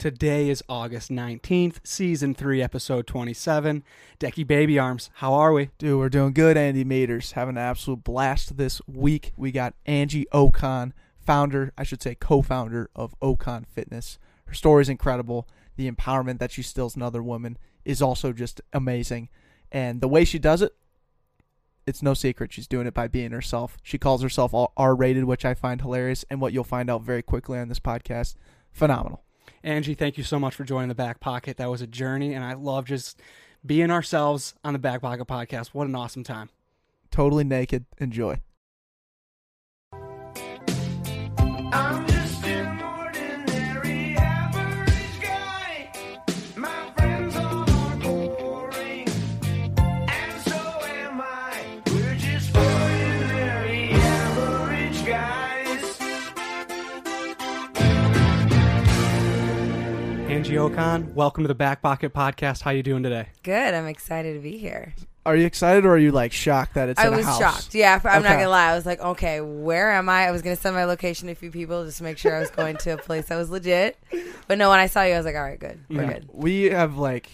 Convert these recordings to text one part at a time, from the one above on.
Today is August 19th, season 3, episode 27. Decky Baby Arms, how are we? Dude, we're doing good, Andy Maters. Having an absolute blast this week. We got Angie Okon, founder, I should say co founder of Okon Fitness. Her story is incredible. The empowerment that she stills in other women is also just amazing. And the way she does it, it's no secret. She's doing it by being herself. She calls herself R rated, which I find hilarious. And what you'll find out very quickly on this podcast, phenomenal. Angie, thank you so much for joining the Back Pocket. That was a journey, and I love just being ourselves on the Back Pocket podcast. What an awesome time. Totally naked. Enjoy. Angie welcome to the Back Pocket podcast. How you doing today? Good. I'm excited to be here. Are you excited or are you like shocked that it's I in a was house? shocked. Yeah, I'm not Okay. gonna lie. I was like, okay, where am I? I was gonna send my location to a few people just to make sure I was going to a place that was legit. But no, when I saw you, I was like, all right, good. We're Yeah. good. We have like,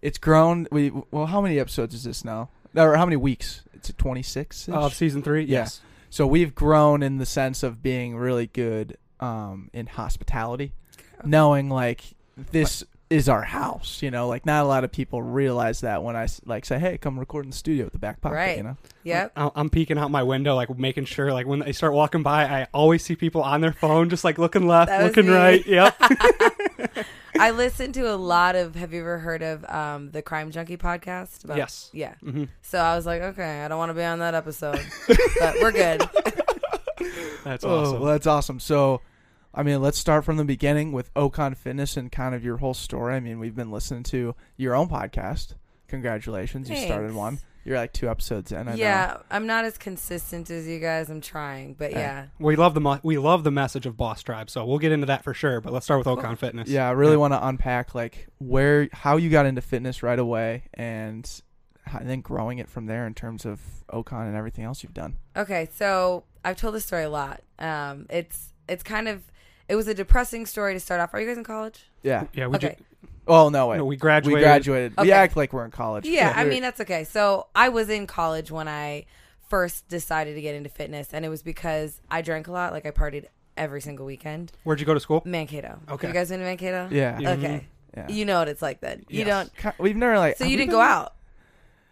it's grown. We well, how many episodes is this now? Or how many weeks? It's twenty six. Of season 3? Yeah. Yes. So we've grown in the sense of being really good um, in hospitality, knowing like this is our house. You know, like not a lot of people realize that when I like say, "Hey, come record in the studio at the back pocket." Right. You know, Yep. I- I'm peeking out my window, like making sure, like when they start walking by, I always see people on their phone, just like looking left, That looking me. right. Yep. I listened to a lot of. Have you ever heard of um, the Crime Junkie podcast? About- Yes. Yeah. hmm So I was like, okay, I don't want to be on that episode, but we're good. That's Oh, awesome. well, that's awesome. So, I mean, let's start from the beginning with Okon Fitness and kind of your whole story. I mean, we've been listening to your own podcast. Congratulations, you started one. You're like two episodes in. I know. yeah, I'm not as consistent as you guys. I'm trying, but Yeah. yeah. We love the mo- we love the message of Boss Tribe, so we'll get into that for sure. But let's start with Okon Fitness. Yeah, I really Yeah. want to unpack like where how you got into fitness right away and, and then growing it from there in terms of Okon and everything else you've done. Okay, so I've told this story a lot. Um, it's it's kind of it was a depressing story to start off. Are you guys in college? Yeah. Yeah, we Okay. ju- Oh no, wait. no, we we graduated. graduated. We act like we're in college. Yeah, I mean that's okay. So I was in college when I first decided to get into fitness, and it was because I drank a lot. Like I partied every single weekend. Where'd you go to school? Mankato. Okay. Have you guys been to Mankato? yeah. Yeah. Okay. yeah. You know what it's like then. You Yes. don't. We've never like. So you didn't been- go out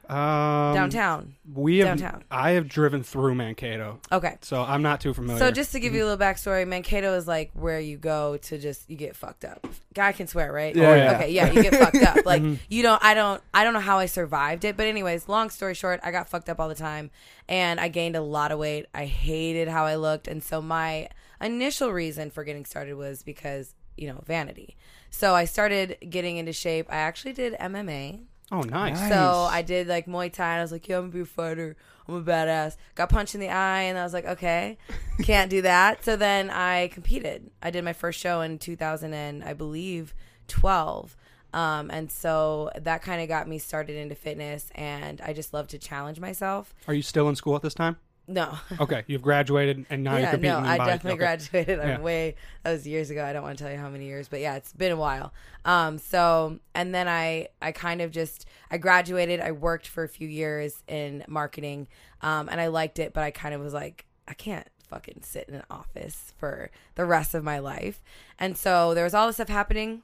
Um, downtown. We have. Downtown. I have driven through Mankato, Okay. so I'm not too familiar. So just to give you a little backstory, Mankato is like where you go to just you get fucked up. Guy can swear, right? Yeah, yeah. Okay, yeah, you get fucked up. Like Mhm. you don't I don't I don't know how I survived it, but anyways, long story short, I got fucked up all the time and I gained a lot of weight. I hated how I looked, and so my initial reason for getting started was because, you know, vanity. So I started getting into shape. I actually did MMA. Oh, nice. Nice. So I did like Muay Thai, and I was like, "Yeah, I'm gonna be a fighter. I'm a badass." Got punched in the eye, and I was like, "Okay, can't do that." So then I competed. I did my first show in 2000 and I believe 12, um, and so that kind of got me started into fitness, and I just love to challenge myself. Are you still in school at this time? No, Okay, you've graduated and now you're yeah, competing. no, in I body- definitely okay. graduated. I'm Yeah. way that was years ago. I don't want to tell you how many years, but yeah, it's been a while. Um, so and then I I kind of just I graduated. I worked for a few years in marketing, um, and I liked it, but I kind of was like, I can't fucking sit in an office for the rest of my life. And so there was all this stuff happening,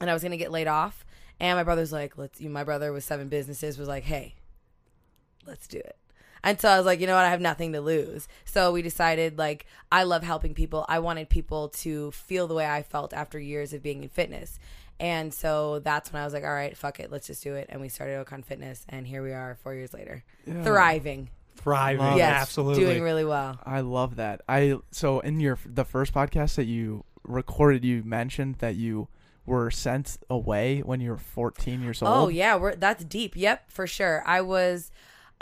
and I was gonna get laid off. And my brother's like, let's. You, My brother with seven businesses was like, hey, let's do it. And so I was like, you know what? I have nothing to lose. So we decided, like, I love helping people. I wanted people to feel the way I felt after years of being in fitness. And so that's when I was like, all right, fuck it. Let's just do it. And we started Okon Fitness. And here we are four years later. Yeah. Thriving. Thriving. Love yes. absolutely. Doing really well. I love that. I so in your the first podcast that you recorded, you mentioned that you were sent away when you were 14 years oh, old. Oh yeah, we're that's deep. Yep, for sure. I was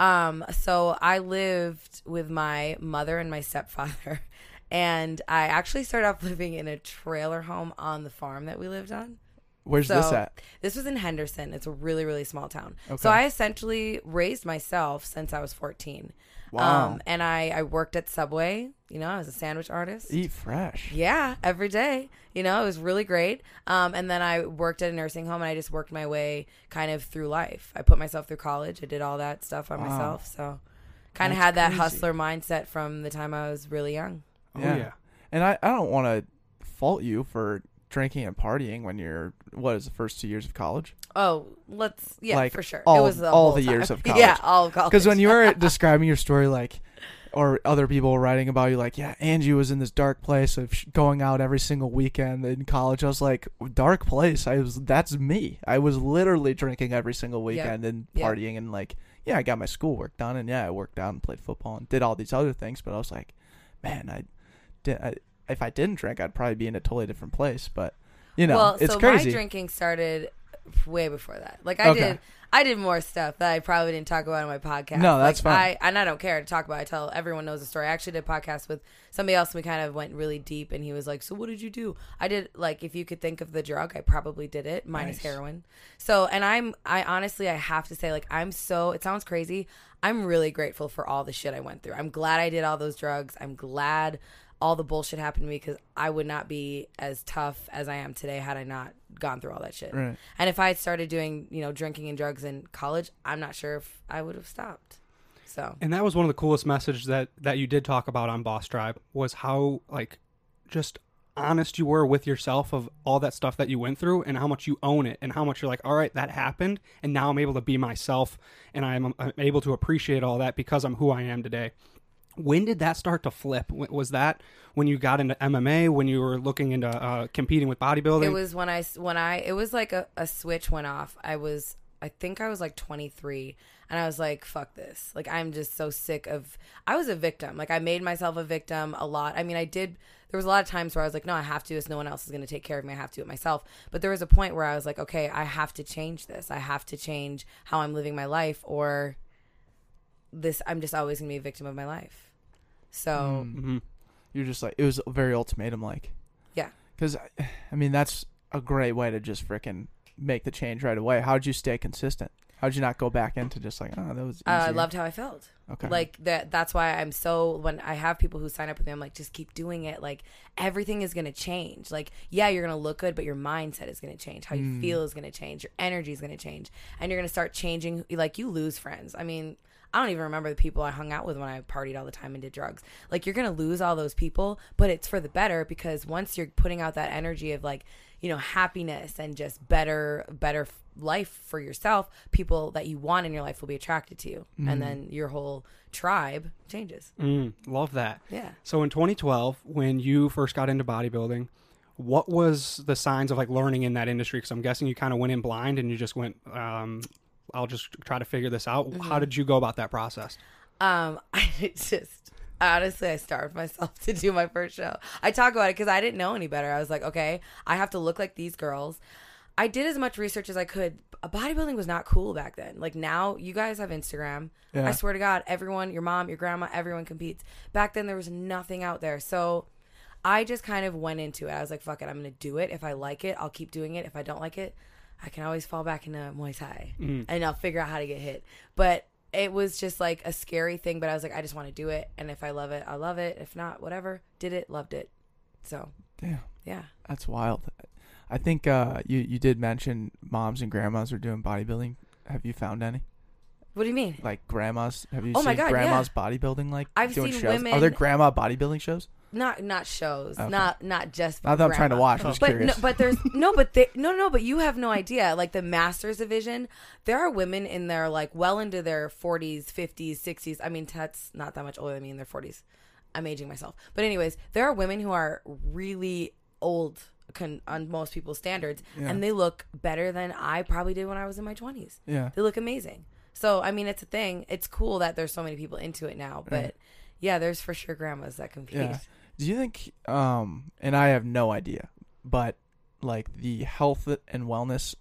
um so I lived with my mother and my stepfather and I actually started off living in a trailer home on the farm that we lived on. Where's So, this at? This was in Henderson. It's a really, really small town. Okay. So I essentially raised myself since I was 14. Wow. Um, and I, I worked at Subway. You know, I was a sandwich artist. Eat fresh. Yeah, every day. You know, it was really great. Um, and then I worked at a nursing home and I just worked my way kind of through life. I put myself through college. I did all that stuff by Wow. myself. So kind of had that crazy. hustler mindset from the time I was really young. Oh Yeah. yeah. And I, I don't want to fault you for drinking and partying when you're what is the first two years of college? Oh, let's, yeah, Like, for sure. all- it was the all the years of college. Yeah, all of college. Because when you were describing your story, like, or other people were writing about you, like, yeah, Angie was in this dark place of sh- going out every single weekend in college. I was like, dark place. I was. That's me. I was literally drinking every single weekend and Yeah. partying and like, yeah, I got my schoolwork done and yeah, I worked out and played football and did all these other things. But I was like, man, I did. I, if I didn't drink, I'd probably be in a totally different place. But you know, well, it's so crazy. my drinking started way before that. Like I Okay. did, I did more stuff that I probably didn't talk about on my podcast. No, that's like, fine. I and I don't care to talk about. it. I tell everyone knows the story. I actually did a podcast with somebody else. and We kind of went really deep, and he was like, "So what did you do?" I did like if you could think of the drug, I probably did it minus Nice. heroin. So, and I'm I honestly I have to say like I'm so it sounds crazy. I'm really grateful for all the shit I went through. I'm glad I did all those drugs. I'm glad all the bullshit happened to me because I would not be as tough as I am today had I not gone through all that shit. Right. And if I had started doing, you know, drinking and drugs in college, I'm not sure if I would have stopped. So And that was one of the coolest messages that that you did talk about on Boss Tribe was how like just honest you were with yourself of all that stuff that you went through and how much you own it and how much you're like, all right, that happened, and now I'm able to be myself and I'm, I'm able to appreciate all that because I'm who I am today. When did that start to flip? Was that when you got into MMA? When you were looking into uh, competing with bodybuilding? it was when I when I it was like a, a switch went off. I was I think I was like 23 and I was like fuck this. Like I'm just so sick of I was a victim. Like I made myself a victim a lot. I mean, I did there was a lot of times where I was like no, I have to this no one else is going to take care of me. I have to do it myself. But there was a point where I was like okay, I have to change this. I have to change how I'm living my life or this I'm just always going to be a victim of my life. So, Mm. Mhm. You're just like it was very ultimatum like. Yeah. Because I mean that's a great way to just frickin' make the change right away. How'd you stay consistent? How'd you not go back into just like oh that was uh, I loved how I felt. okay Like that that's why I'm so when I have people who sign up with me I'm like just keep doing it like everything is going to change. Like yeah, you're going to look good but your mindset is going to change. How you Mm. feel is going to change. Your energy is going to change. And you're going to start changing like you lose friends. I mean, I don't even remember the people I hung out with when I partied all the time and did drugs. Like you're going to lose all those people, but it's for the better because once you're putting out that energy of like, you know, happiness and just better better life for yourself, people that you want in your life will be attracted to you. Mm-hmm. And then your whole tribe changes. Mm, love that. Yeah. So in 2012, when you first got into bodybuilding, what was the signs of like learning in that industry? Because I'm guessing you kind of went in blind and you just went, um, I'll just try to figure this out. Mm-hmm. How did you go about that process? Um, I just honestly, I starved myself to do my first show. I talk about it because I didn't know any better. I was like, okay, I have to look like these girls. I did as much research as I could. Bodybuilding was not cool back then. Like now, you guys have Instagram. Yeah. I swear to God, everyone, your mom, your grandma, everyone competes. Back then, there was nothing out there. So I just kind of went into it. I was like, fuck it, I'm going to do it. If I like it, I'll keep doing it. If I don't like it, I can always fall back into Muay Thai and I'll figure out how to get hit. But it was just like a scary thing. But I was like, I just want to do it. And if I love it, I love it. If not, whatever. Did it, loved it. So, damn yeah. that's wild. I think uh, you you did mention moms and grandmas are doing bodybuilding. Have you found any What do you mean? like grandmas? Have you Oh my seen God, yeah. grandmas bodybuilding like I've doing seen shows? women- Are there grandma bodybuilding shows? Not not shows. Okay. Not not just. Not that I'm trying to watch. I'm just but curious. no, but there's no, but they, no, no, but you have no idea. Like the masters division, there are women in their like well into their 40s, 50s, 60s. I mean, that's not that much older than me in their 40s. I'm aging myself, but anyways, there are women who are really old con- on most people's standards, Yeah. and they look better than I probably did when I was in my 20s. yeah. They look amazing. So I mean, it's a thing. It's cool that there's so many people into it now, but. Right. Yeah, there's for sure grandmas that compete. Yeah. Do you think um and I have no idea, but like the health and wellness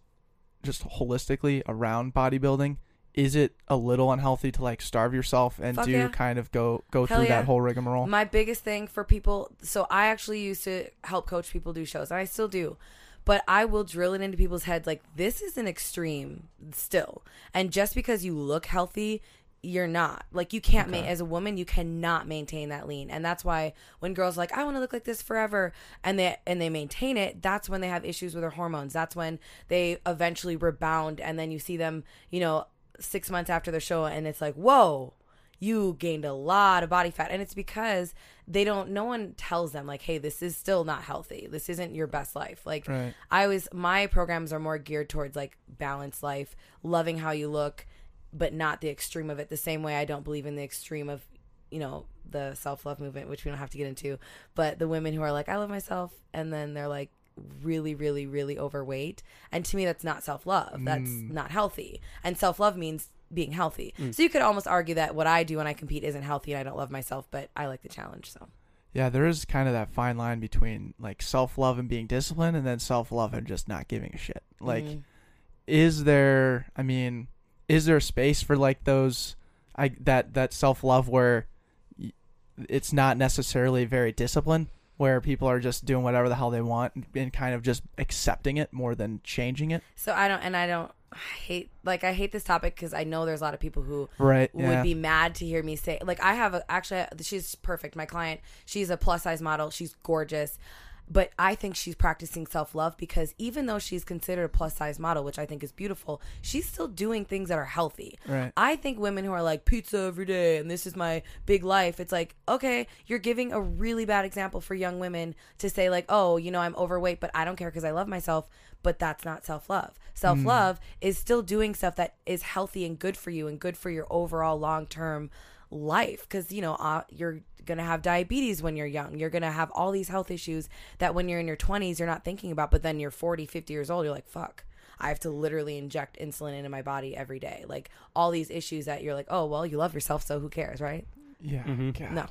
just holistically around bodybuilding, is it a little unhealthy to like starve yourself and Fuck do yeah. kind of go go Hell through yeah. that whole rigmarole? My biggest thing for people, so I actually used to help coach people do shows, and I still do. but I will drill it into people's heads like this is an extreme still. And just because you look healthy, you're not. Like you can't ma- as a woman, you cannot maintain that lean. And that's why when girls like I want to look like this forever and they and they maintain it, that's when they have issues with their hormones. That's when they eventually rebound and then you see them, you know, 6 months after their show and it's like, "Whoa, you gained a lot of body fat." And it's because they don't no one tells them like, "Hey, this is still not healthy. This isn't your best life." Like Right. I always my programs are more geared towards like balanced life, loving how you look, but not the extreme of it. The same way I don't believe in the extreme of, you know, the self love movement, which we don't have to get into. But the women who are like, I love myself, and then they're like really, really, really overweight. And to me, that's not self love. That's not healthy. And self love means being healthy. So you could almost argue that what I do when I compete isn't healthy and I don't love myself, but I like the challenge. So Yeah, there is kind of that fine line between like self love and being disciplined, and then self love and just not giving a shit. Like, Mhm. is there? I mean, is there a space for like those? I that that self love where it's not necessarily very disciplined, where people are just doing whatever the hell they want and, and kind of just accepting it more than changing it. so I don't, and I don't I hate, like, I hate this topic because I know there's a lot of people who Right. would Yeah. be mad to hear me say like I have a actually she's perfect my client she's a plus size model she's gorgeous but I think she's practicing self love because even though she's considered a plus size model which I think is beautiful she's still doing things that are healthy Right. I think women who are like pizza every day and this is my big life it's like okay you're giving a really bad example for young women to say like oh you know I'm overweight but I don't care because I love myself but that's not self love. Self love is still doing stuff that is healthy and good for you and good for your overall long term life. Because, you know, uh, you're going to have diabetes when you're young. You're going to have all these health issues that when you're in your 20s, you're not thinking about. But then you're 40, 50 years old, you're like, fuck. I have to literally inject insulin into my body every day. Like all these issues that you're like, oh, well, you love yourself, so who cares, right? Yeah. Mhm. No.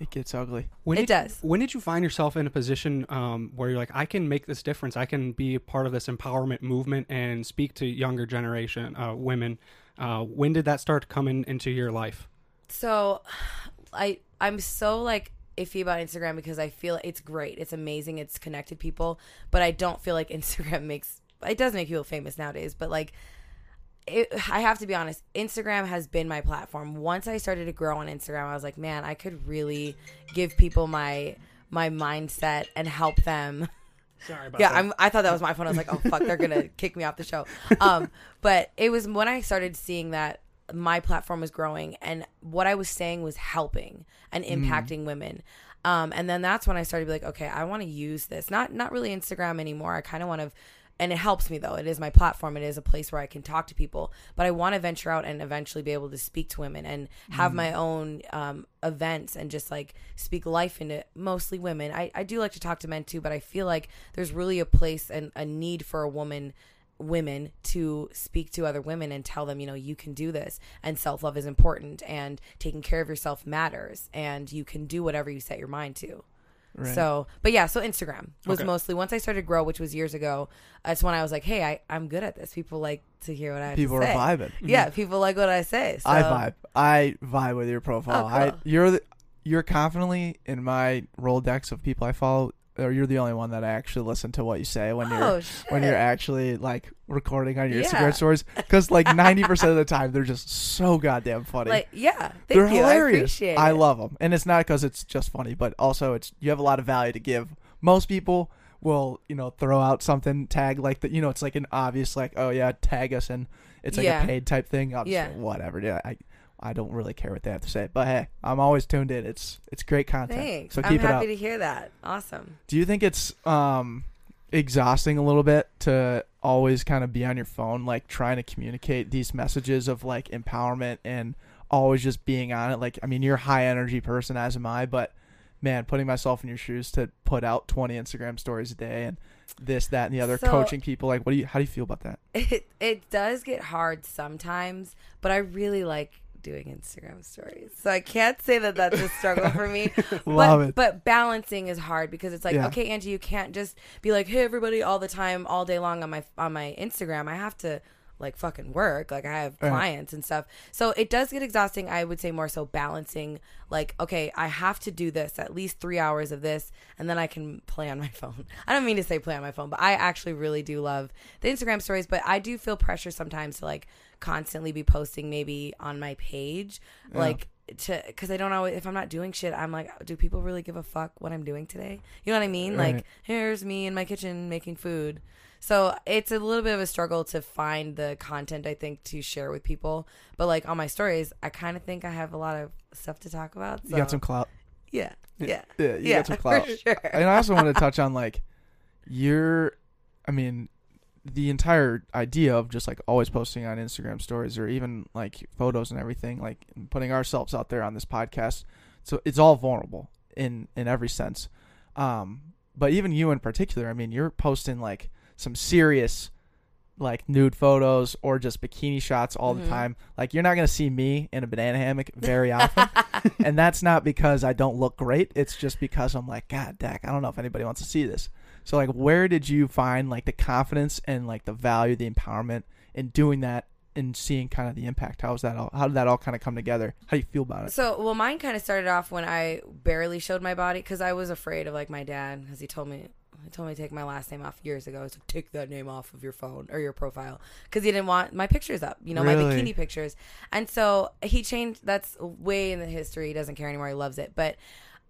It gets ugly. When It did, does. When did you find yourself in a position um, where you're like, I can make this difference. I can be a part of this empowerment movement and speak to younger generation uh, women. Uh, when did that start coming into your life? So, I I'm so like iffy about Instagram because I feel it's great, it's amazing, it's connected people, but I don't feel like Instagram makes it does make people famous nowadays. But like, it, I have to be honest, Instagram has been my platform. Once I started to grow on Instagram, I was like, man, I could really give people my my mindset and help them Sorry about yeah, I'm, I thought that was my phone. I was like, oh fuck, they're gonna kick me off the show. Um, but it was when I started seeing that my platform was growing and what I was saying was helping and impacting women. Um, and then that's when I started to be like, okay, I want to use this. Not not really Instagram anymore. I kind of want to and it helps me though. It is my platform. It is a place where I can talk to people. But I want to venture out and eventually be able to speak to women and have my own um, events and just like speak life into mostly women. I, I do like to talk to men too, but I feel like there's really a place and a need for a woman women to speak to other women and tell them, you know, you can do this and self love is important and taking care of yourself matters and you can do whatever you set your mind to. Right. So, but yeah, so Instagram was Okay. mostly once I started grow, which was years ago. That's when I was like, hey, I, I'm good at this. People like to hear what I people are say. vibing. Yeah, people like what I say. So, I vibe. I vibe with your profile. Oh, I you're the, you're confidently in my Rolodex of people I follow. Or you're the only one that I actually listen to what you say when you're Oh, when you're actually like recording on your Yeah. Instagram stories because like ninety percent of the time they're just so goddamn funny. Like, yeah, thank they're you. I hilarious. appreciate I love them, and it's not because it's just funny, but also it's you have a lot of value to give. Most people will you know throw out something tag like that. You know, it's like an obvious like oh yeah, tag us and it's like Yeah. a paid type thing. I'll Yeah. whatever. Yeah, I I don't really care what they have to say, but hey, I'm always tuned in. It's it's great content. Thanks. So I'm keep it up. happy to hear that. Awesome. Do you think it's um exhausting a little bit to always kind of be on your phone like trying to communicate these messages of like empowerment and always just being on it like I mean you're a high energy person as am I but man putting myself in your shoes to put out 20 Instagram stories a day and this that and the other So- coaching people like what do you how do you feel about that It it does get hard sometimes, but I really like doing Instagram stories. So I can't say that that's a struggle for me. Love but, it. But balancing is hard because it's like, Yeah. okay, Angie, you can't just be like, hey, everybody, all the time, all day long on my on my Instagram. I have to like fucking work. Like I have Right. clients and stuff. So it does get exhausting. I would say more so balancing like, okay, I have to do this, at least three hours of this, and then I can play on my phone. I don't mean to say play on my phone, but I actually really do love the Instagram stories, but I do feel pressure sometimes to like constantly be posting maybe on my page. Like to because I don't know if I'm not doing shit. I'm like, do people really give a fuck what I'm doing today? You know what I mean? Right. Like, here's me in my kitchen making food. So it's a little bit of a struggle to find the content I think to share with people. But like on my stories, I kind of think I have a lot of stuff to talk about. So You got some clout. yeah, yeah, Yeah, you yeah, got some clout. sure. and I also want to touch on like your, I mean, the entire idea of just like always posting on Instagram stories or even like photos and everything, like putting ourselves out there on this podcast. So it's all vulnerable in in every sense. Um, but even you in particular, I mean, you're posting like some serious like nude photos or just bikini shots all Mhm. the time. Like you're not gonna see me in a banana hammock very often, and that's not because I don't look great. It's just because I'm like, God, Dak, I don't know if anybody wants to see this. So like, where did you find like the confidence and like the value, the empowerment in doing that and seeing kind of the impact? How was that all? How did that all kind of come together? How do you feel about it? So, well, mine kind of started off when I barely showed my body because I was afraid of like my dad, because he told me he told me to take my last name off years ago. So take that name off of your phone or your profile because he didn't want my pictures up, you know, my bikini pictures. And so he changed. That's way in the history. He doesn't care anymore. He loves it, but.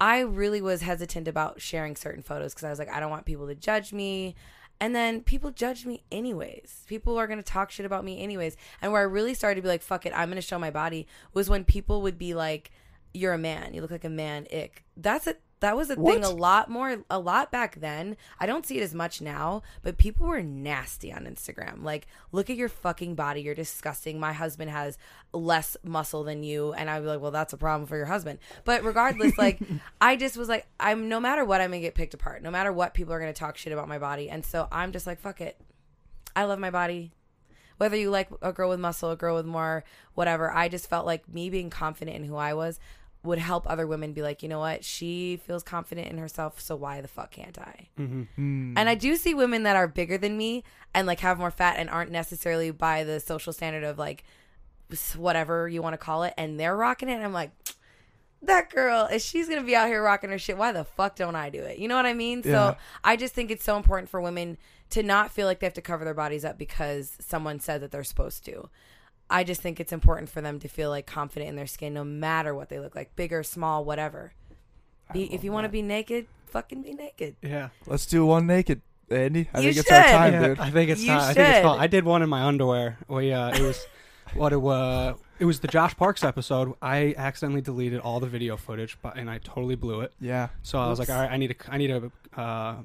I really was hesitant about sharing certain photos because I was like, I don't want people to judge me. And then people judge me anyways. People are going to talk shit about me anyways. And where I really started to be like, fuck it, I'm going to show my body was when people would be like, you're a man. You look like a man. Ick. That's a that was a thing a lot more a lot back then. I don't see it as much now, but people were nasty on Instagram. Like, look at your fucking body. You're disgusting. My husband has less muscle than you, and I'd be like, well, that's a problem for your husband. But regardless, like, I just was like, I'm no matter what, I'm gonna get picked apart. No matter what, people are gonna talk shit about my body, and so I'm just like, fuck it. I love my body whether you like a girl with muscle, a girl with more, whatever. I just felt like me being confident in who I was would help other women be like, you know what, she feels confident in herself, so why the fuck can't I? Mm. And I do see women that are bigger than me and like have more fat and aren't necessarily by the social standard of like whatever you want to call it, and they're rocking it. And I'm like, that girl, if she's gonna be out here rocking her shit, why the fuck don't I do it? You know what I mean? Yeah. So I just think it's so important for women to not feel like they have to cover their bodies up because someone said that they're supposed to. I just think it's important for them to feel like confident in their skin, no matter what they look like, big or small, whatever. Be, if you want to be naked, fucking be naked. Yeah. Let's do one naked, Andy. I You think it's our should. time, Yeah, dude. I think it's You time. I think it's should. fun. I did one in my underwear. We uh, it was what it was. It was the Josh Parks episode. I accidentally deleted all the video footage, but and I totally blew it. Yeah. So I was like, all right, I need to, I need to uh,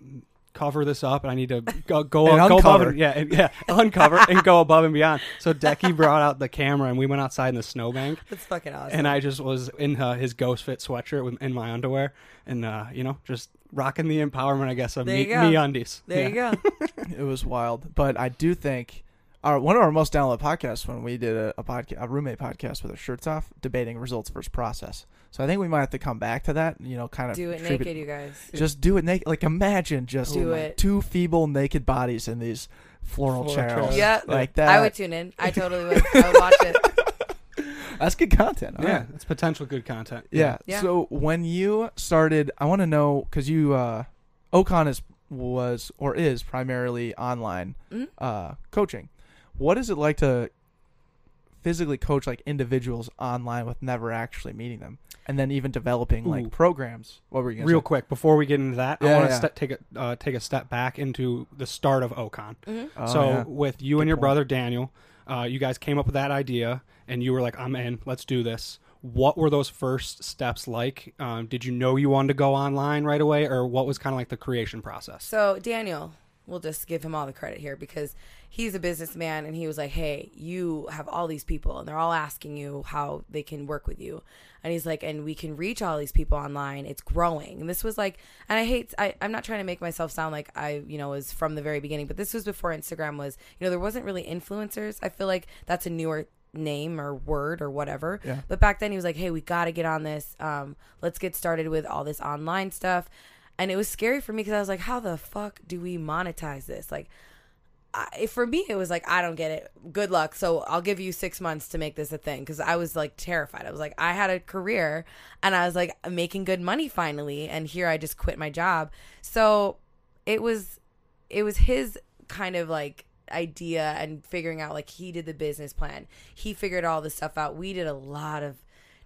cover this up, and I need to go, go, And go above uncover. and, yeah, and, yeah, uncover and go above and beyond. So Decky brought out the camera, and we went outside in the snowbank, That's fucking awesome. and I just was in uh, his ghost fit sweatshirt with, in my underwear, and uh, you know, just rocking the empowerment, I guess, of There me, you go. me undies. there you go. It was wild, but I do think our one of our most downloaded podcasts when we did a, a podcast, a roommate podcast with our shirts off, debating results versus process. So I think we might have to come back to that. You know, kind of Do it contribute- naked, you guys. Just do it naked. Like imagine just Do it. two feeble naked bodies in these floral Floral chairs. chairs. Yeah. like that. I would tune in. I totally would. I would watch it. That's good content. All Yeah, right. it's potential good content. Yeah. Yeah. So when you started, I want to know because you, uh, Okon is was or is primarily online Mhm. uh, coaching. What is it like to physically coach like individuals online with never actually meeting them, and then even developing Ooh. like programs? What were you gonna Real say? quick before we get into that, I Yeah, want to yeah. ste- take a uh, take a step back into the start of Okon. hmm Oh, so yeah. with you Good and your point. brother Daniel, uh, you guys came up with that idea, and you were like, "I'm in. Let's do this." What were those first steps like? Um, did you know you wanted to go online right away, or what was kind of like the creation process? So Daniel, we'll just give him all the credit here because he's a businessman and he was like, "Hey, you have all these people and they're all asking you how they can work with you." And he's like, "And we can reach all these people online. It's growing." And this was like, and I hate I I'm not trying to make myself sound like I, you know, was from the very beginning, but this was before Instagram was, you know, there wasn't really influencers. I feel like that's a newer name or word or whatever. Yeah. But back then he was like, "Hey, we got to get on this. Um, let's get started with all this online stuff." And it was scary for me because I was like, "How the fuck do we monetize this?" Like, I, for me, it was like I don't get it. Good luck. So I'll give you six months to make this a thing because I was like terrified. I was like, I had a career and I was like making good money finally, and here I just quit my job. So it was, it was his kind of like idea and figuring out like he did the business plan. He figured all this stuff out. We did a lot of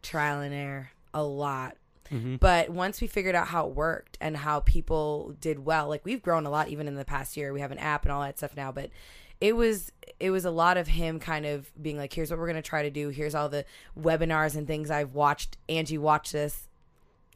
trial and error, a lot. Mm-hmm. But once we figured out how it worked and how people did well, like we've grown a lot even in the past year. We have an app and all that stuff now, but it was it was a lot of him kind of being like, "Here's what we're gonna try to do. Here's all the webinars and things I've watched. Angie, watch this.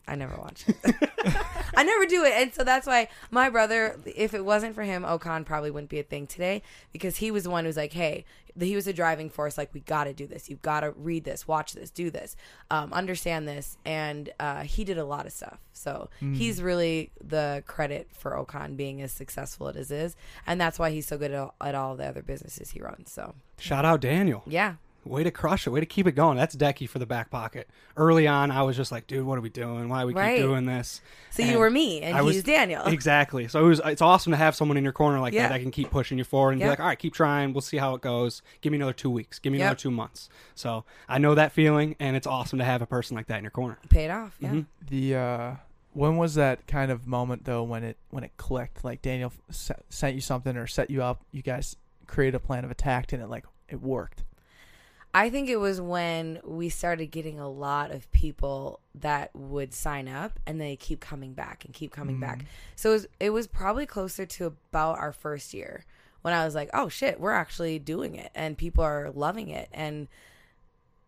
I never watched it. I never do it. And so that's why my brother, if it wasn't for him, Okon probably wouldn't be a thing today because he was the one who's like, hey, he was a driving force. Like, we got to do this. You've got to read this, watch this, do this, um, understand this. And uh, he did a lot of stuff. So he's really the credit for Okon being as successful as it is. And that's why he's so good at, at all the other businesses he runs. So, Shout out Daniel. yeah. Way to crush it. Way to keep it going. That's Decky for the back pocket. Early on, I was just like, dude, what are we doing? Why are we Right. keep doing this? So you were me and I was- he's Daniel. Exactly. So it was. It's awesome to have someone in your corner like Yeah. that that can keep pushing you forward and Yeah. be like, all right, keep trying. We'll see how it goes. Give me another two weeks. Give me Yep. another two months. So I know that feeling, and it's awesome to have a person like that in your corner. Paid off. Yeah. Mhm. The uh, when was that kind of moment though when it when it clicked? Like Daniel s- sent you something or set you up. You guys created a plan of attack and it like it worked. I think it was when we started getting a lot of people that would sign up and they keep coming back and keep coming back. So it was, it was probably closer to about our first year when I was like, oh shit, we're actually doing it and people are loving it. And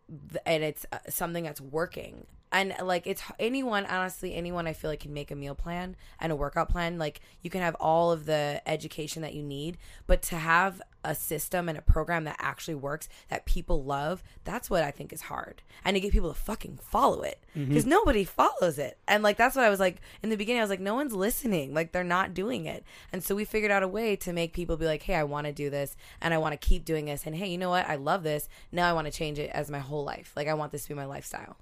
th- and it's uh, something that's working and like it's anyone honestly anyone i feel like can make a meal plan and a workout plan. Like you can have all of the education that you need but to have a system and a program that actually works that people love that's what i think is hard. And to get people to fucking follow it. Mm-hmm. Because nobody follows it. And like that's what i was like in the beginning i was like no one's listening. Like they're not doing it. And so we figured out a way to make people be like hey i want to do this and i want to keep doing this. And hey you know what? I love this. Now i want to change it as my whole life. Like i want this to be my lifestyle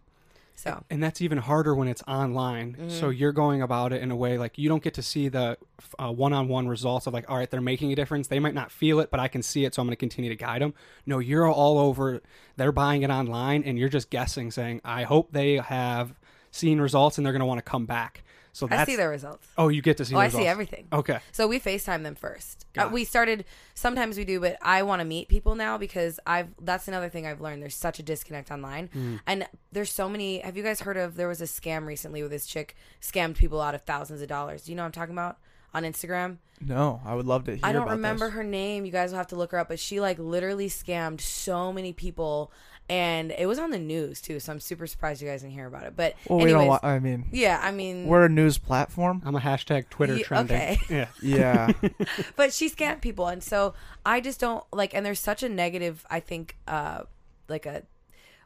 so And that's even harder when it's online. So Mm-hmm. you're going about it in a way like you don't get to see the uh, one-on-one results of like, all right, they're making a difference. They might not feel it, but I can see it, so I'm going to continue to guide them. No, you're all over. They're buying it online, and you're just guessing, saying, I hope they have seen results and they're going to want to come back. So that's i see their results oh, you get to see. oh i see everything Okay. So we FaceTime them first. Uh, we started sometimes we do, but I want to meet people now because I've that's another thing I've learned. There's such a disconnect online. Mm. And there's so many have you guys heard of there was a scam recently where this chick scammed people out of thousands of dollars. Do you know what I'm talking about? On Instagram? No, I would love to hear. I don't remember this. her name. You guys will have to look her up, but she like literally scammed so many people and it was on the news too, so I'm super surprised you guys didn't hear about it. But Well, we don't. wa- I mean, yeah, I mean we're a news platform. I'm a hashtag Twitter Ye- trending. okay. Yeah. Yeah, but she scammed people and so i just don't like and there's such a negative i think uh like a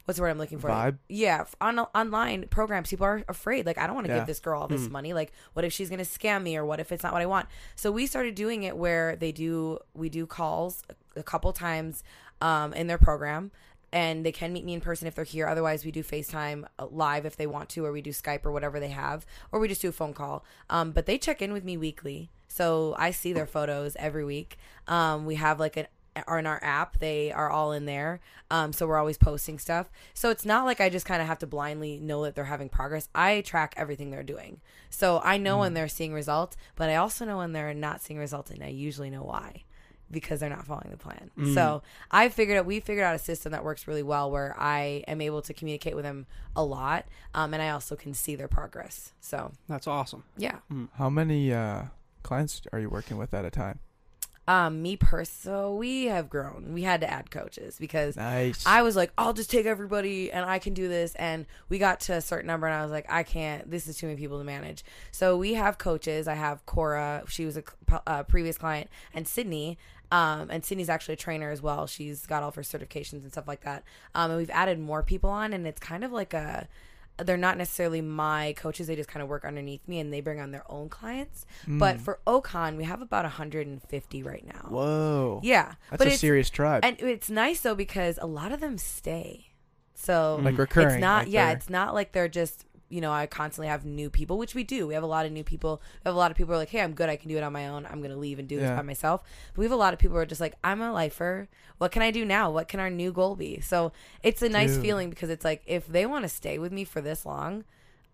what's the word i'm looking for Vibe? yeah on online programs people are afraid like i don't want to Yeah. give this girl all this money like what if she's gonna scam me or what if it's not what i want so we started doing it where they do we do calls a, a couple times um in their program and they can meet me in person if they're here. Otherwise, we do FaceTime uh, live if they want to, or we do Skype or whatever they have, or we just do a phone call. Um, but they check in with me weekly, so I see their photos every week. Um, we have like an are in our app. They are all in there. Um, so we're always posting stuff. So it's not like I just kind of have to blindly know that they're having progress. I track everything they're doing. So I know when they're seeing results, but I also know when they're not seeing results, and I usually know why because they're not following the plan. So I figured out we figured out a system that works really well where I am able to communicate with them a lot, um, and I also can see their progress. So That's awesome. yeah, how many uh, clients are you working with at a time? um, me personally, we have grown. We had to add coaches because Nice. I was like, I'll just take everybody and I can do this. And we got to a certain number and I was like, I can't, this is too many people to manage. So we have coaches. I have Cora, she was a previous client, and Sydney. Um, and Sydney's actually a trainer as well. She's got all of her certifications and stuff like that. Um, and we've added more people on, and it's kind of like a, they're not necessarily my coaches. They just kind of work underneath me and they bring on their own clients. Mm. But for Okon, we have about 150 right now. Whoa. Yeah. That's but a serious tribe. and it's nice though because a lot of them stay. So Like recurring, It's not like yeah, it's not like they're just you know, I constantly have new people, which we do. We have a lot of new people. We have a lot of people who are like, hey, I'm good. I can do it on my own. I'm going to leave and do this Yeah. by myself. But we have a lot of people who are just like, I'm a lifer. What can I do now? What can our new goal be? So it's a nice Dude. feeling because it's like, if they want to stay with me for this long,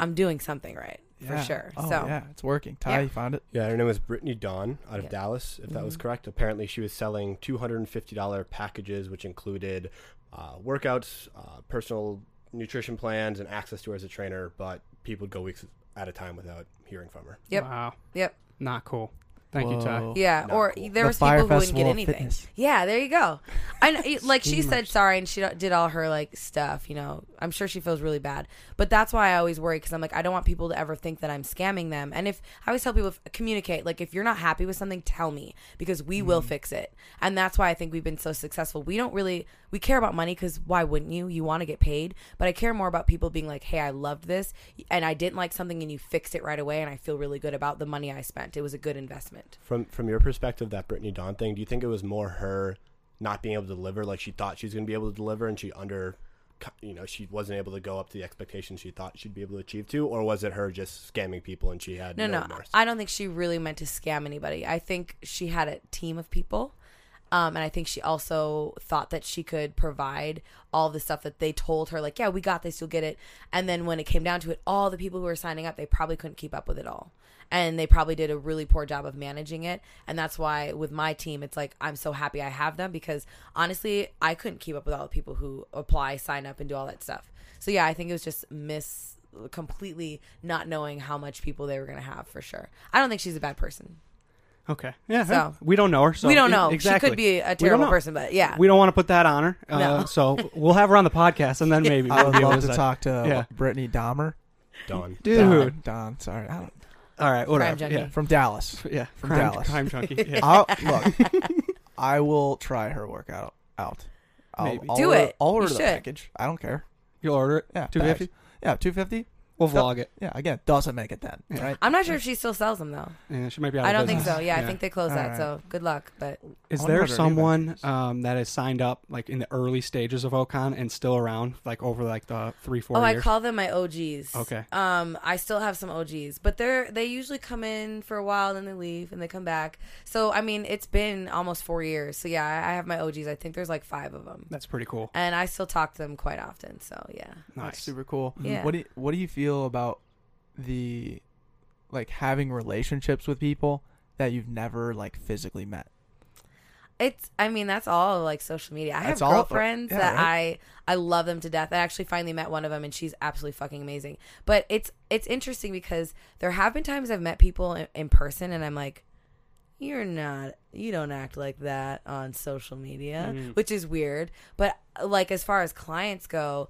I'm doing something right for sure. Oh, so yeah, it's working. Ty, Yeah. you found it? Yeah, her name was Brittany Dawn out of Yeah. Dallas, if that was Mhm. correct. Apparently, she was selling $250 packages, which included uh, workouts, uh, personal nutrition plans, and access to her as a trainer. But people would go weeks at a time without hearing from her. Yep. Wow. Yep. Not cool. Thank you, Ty. Yeah, Not or cool. there The was Fire people who wouldn't get anything. Fitness. Yeah, there you go. I like she said sorry and she did all her like stuff. You know, I'm sure she feels really bad, but that's why I always worry because I'm like I don't want people to ever think that I'm scamming them. And if I always tell people if, communicate, like if you're not happy with something, tell me because we will fix it. And that's why I think we've been so successful. We don't really we care about money because why wouldn't you? You want to get paid, but I care more about people being like, hey, I loved this and I didn't like something and you fixed it right away, and I feel really good about the money I spent. It was a good investment. From from your perspective, that Brittany Dawn thing, do you think it was more her not being able to deliver, like she thought she was going to be able to deliver, and she under, you know, she wasn't able to go up to the expectations she thought she'd be able to achieve to, or was it her just scamming people and she had No, no, no. I don't think she really meant to scam anybody. I think she had a team of people. Um, and I think she also thought that she could provide all the stuff that they told her, like, yeah, we got this, you'll get it. And then when it came down to it, all the people who were signing up, they probably couldn't keep up with it all. And they probably did a really poor job of managing it. And that's why with my team, it's like, I'm so happy I have them because honestly, I couldn't keep up with all the people who apply, sign up, and do all that stuff. So yeah, I think it was just miss completely not knowing how much people they were going to have for sure. I don't think she's a bad person. Okay. Yeah. So- we don't know her. So we don't know. Exactly. She could be a terrible person, but yeah. We don't want to put that on her. Uh, No. So we'll have her on the podcast, and then maybe I we'll would be able love to to talk to Yeah. Brittany Dahmer. Dawn. Dude. Don, Don, sorry. I don't, All right. Whatever. junkie. Yeah. from Dallas. Yeah. From crime, Dallas. Crime junkie. Yeah. I'll, look, I will try her workout out. I'll, Maybe. I'll Do order, it. I'll You order the should. package. I don't care. You'll order it. Yeah, Two fifty. bags. Yeah, two fifty. We'll vlog it. Yeah, again, doesn't make it then, Yeah. right? I'm not sure if she still sells them though. Yeah, she might be out I of don't think business. so. Yeah, I think they closed that. right. So good luck. But Is wonder there what her new someone method um, that has signed up like in the early stages of Okon and still around like over like the three four oh, I years? Oh, I call them my OGs. Okay. Um, I still have some OGs, but they're they usually come in for a while, then they leave, and they come back. So I mean, it's been almost four years. So yeah, I I have my OGs. I think there's like five of them, That's pretty cool. and I still talk to them quite often. So yeah. Nice. That's super cool. Yeah. What do you, What do you feel about the like having relationships with people that you've never like physically met? It's I mean that's all like social media. I That's have all- girlfriends yeah, that right. I I love them to death. I actually finally met one of them and she's absolutely fucking amazing. But it's it's interesting because there have been times I've met people in, in person and I'm like you're not you don't act like that on social media, Mm. which is weird. But like as far as clients go,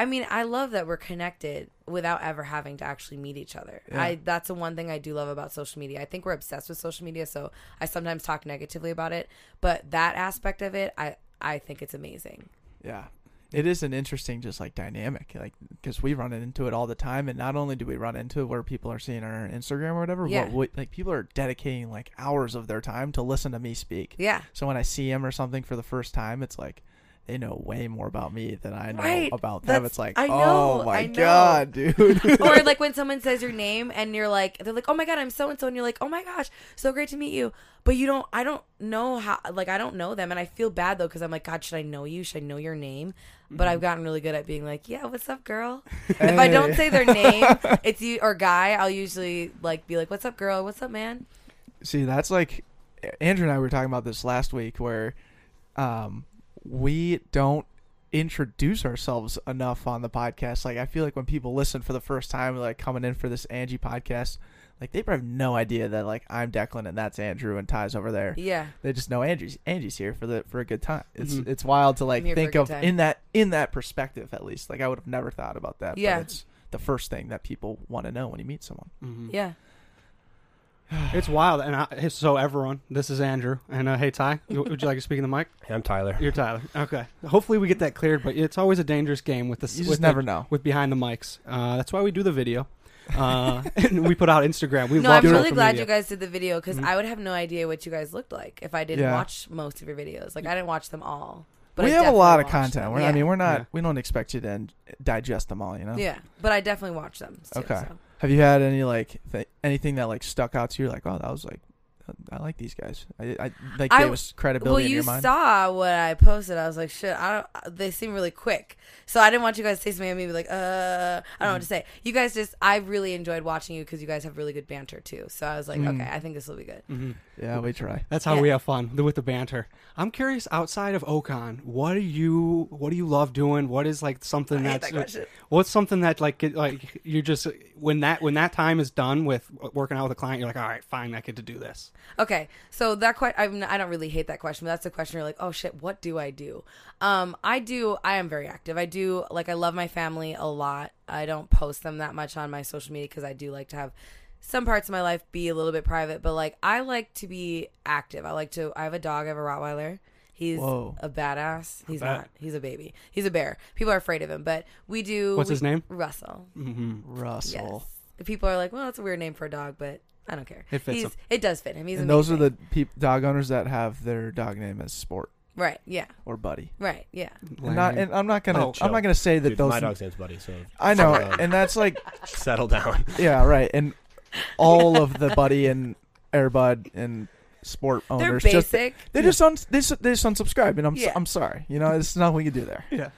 I mean, I love that we're connected without ever having to actually meet each other. Yeah. I that's the one thing I do love about social media. I think we're obsessed with social media, so I sometimes talk negatively about it, but that aspect of it, I I think it's amazing. Yeah. It is an interesting, just like dynamic, like because we run into it all the time, and not only do we run into it where people are seeing our Instagram or whatever, Yeah. like people are dedicating like hours of their time to listen to me speak. Yeah. So when I see them or something for the first time, it's like they know way more about me than I know Right. about them. That's- It's like, I know, oh my I know. god, dude. or like when someone says your name and you're like they're like oh my god i'm so and so and you're like oh my gosh so great to meet you but you don't i don't know how like i don't know them and i feel bad though because i'm like god should i know you should i know your name but i've gotten really good at being like yeah what's up girl if i don't say their name it's you or guy i'll usually like be like what's up girl what's up man See, that's like Andrew and I were talking about this last week where um we don't introduce ourselves enough on the podcast. Like I feel like when people listen for the first time like coming in for this Angie podcast, like they have no idea that like I'm Declan and that's Andrew and Ty's over there. yeah They just know Angie's Angie's here for the for a good time. It's Mhm. it's wild to like I'm here for a think of time. in that in that perspective at least. Like I would have never thought about that. Yeah. But it's the first thing that people want to know when you meet someone. Mhm. yeah It's wild. And I, so everyone, this is Andrew. And uh, hey, Ty, would you like to speak in the mic? Hey, I'm Tyler. You're Tyler. Okay. Hopefully we get that cleared, but it's always a dangerous game with this. You with just the- never know. with behind the mics. Uh, that's why we do the video. Uh, and we put out Instagram. We no love i'm really glad media. you guys did the video because Mhm. i would have no idea what you guys looked like if i didn't Yeah. watch most of your videos like i didn't watch them all But we I have a lot of content. We're, yeah. I mean, we're not. Yeah. We don't expect you to en- digest them all. You know. yeah, but I definitely watch them. Too, Okay. so. Have you had any like th- anything that like stuck out to you? Like, oh, that was like, I like these guys. I, I like I- gave us Well, credibility in you your mind. saw what I posted. I was like, shit. I don't. They seem really quick, so I didn't want you guys to say something and me be like, uh, I don't know Mm. what to say. You guys just, I really enjoyed watching you because you guys have really good banter too. So I was like, Mm. okay, I think this will be good. Mhm. yeah, we try. That's how Yeah. we have fun with the banter. I'm curious, outside of Okon, what do you what do you love doing? What is like something I hate that's that question. what's something that like like you just when that when that time is done with working out with a client, you're like, all right, fine, I get to do this. Okay, so that question, I'm, I don't really hate that question, but that's the question you're like, oh shit, what do I do? Um, I do, I am very active. I do, like, I love my family a lot. I don't post them that much on my social media because I do like to have some parts of my life be a little bit private, but like, I like to be active. I like to, I have a dog, I have a Rottweiler. He's Whoa. a badass. He's not. He's a baby. He's a bear. People are afraid of him, but we do. What's we- his name? Russell. hmm Russell. Yes. People are like, well, that's a weird name for a dog, but I don't care. It fits He's, him. It does fit him. He's and those are the peop dog owners that have their dog name as Sport right. Yeah. or Buddy. Right. Yeah. And not, and I'm not gonna. Oh, I'm not gonna say that Dude, those. my dog's name's Buddy, so I know, and that's like, settle down. yeah, right. And all of the Buddy and Airbud and Sport They're owners just basic. they just un, they, s- they just unsubscribe, and I'm s Yeah. I'm sorry. You know, there's nothing we can do there. yeah.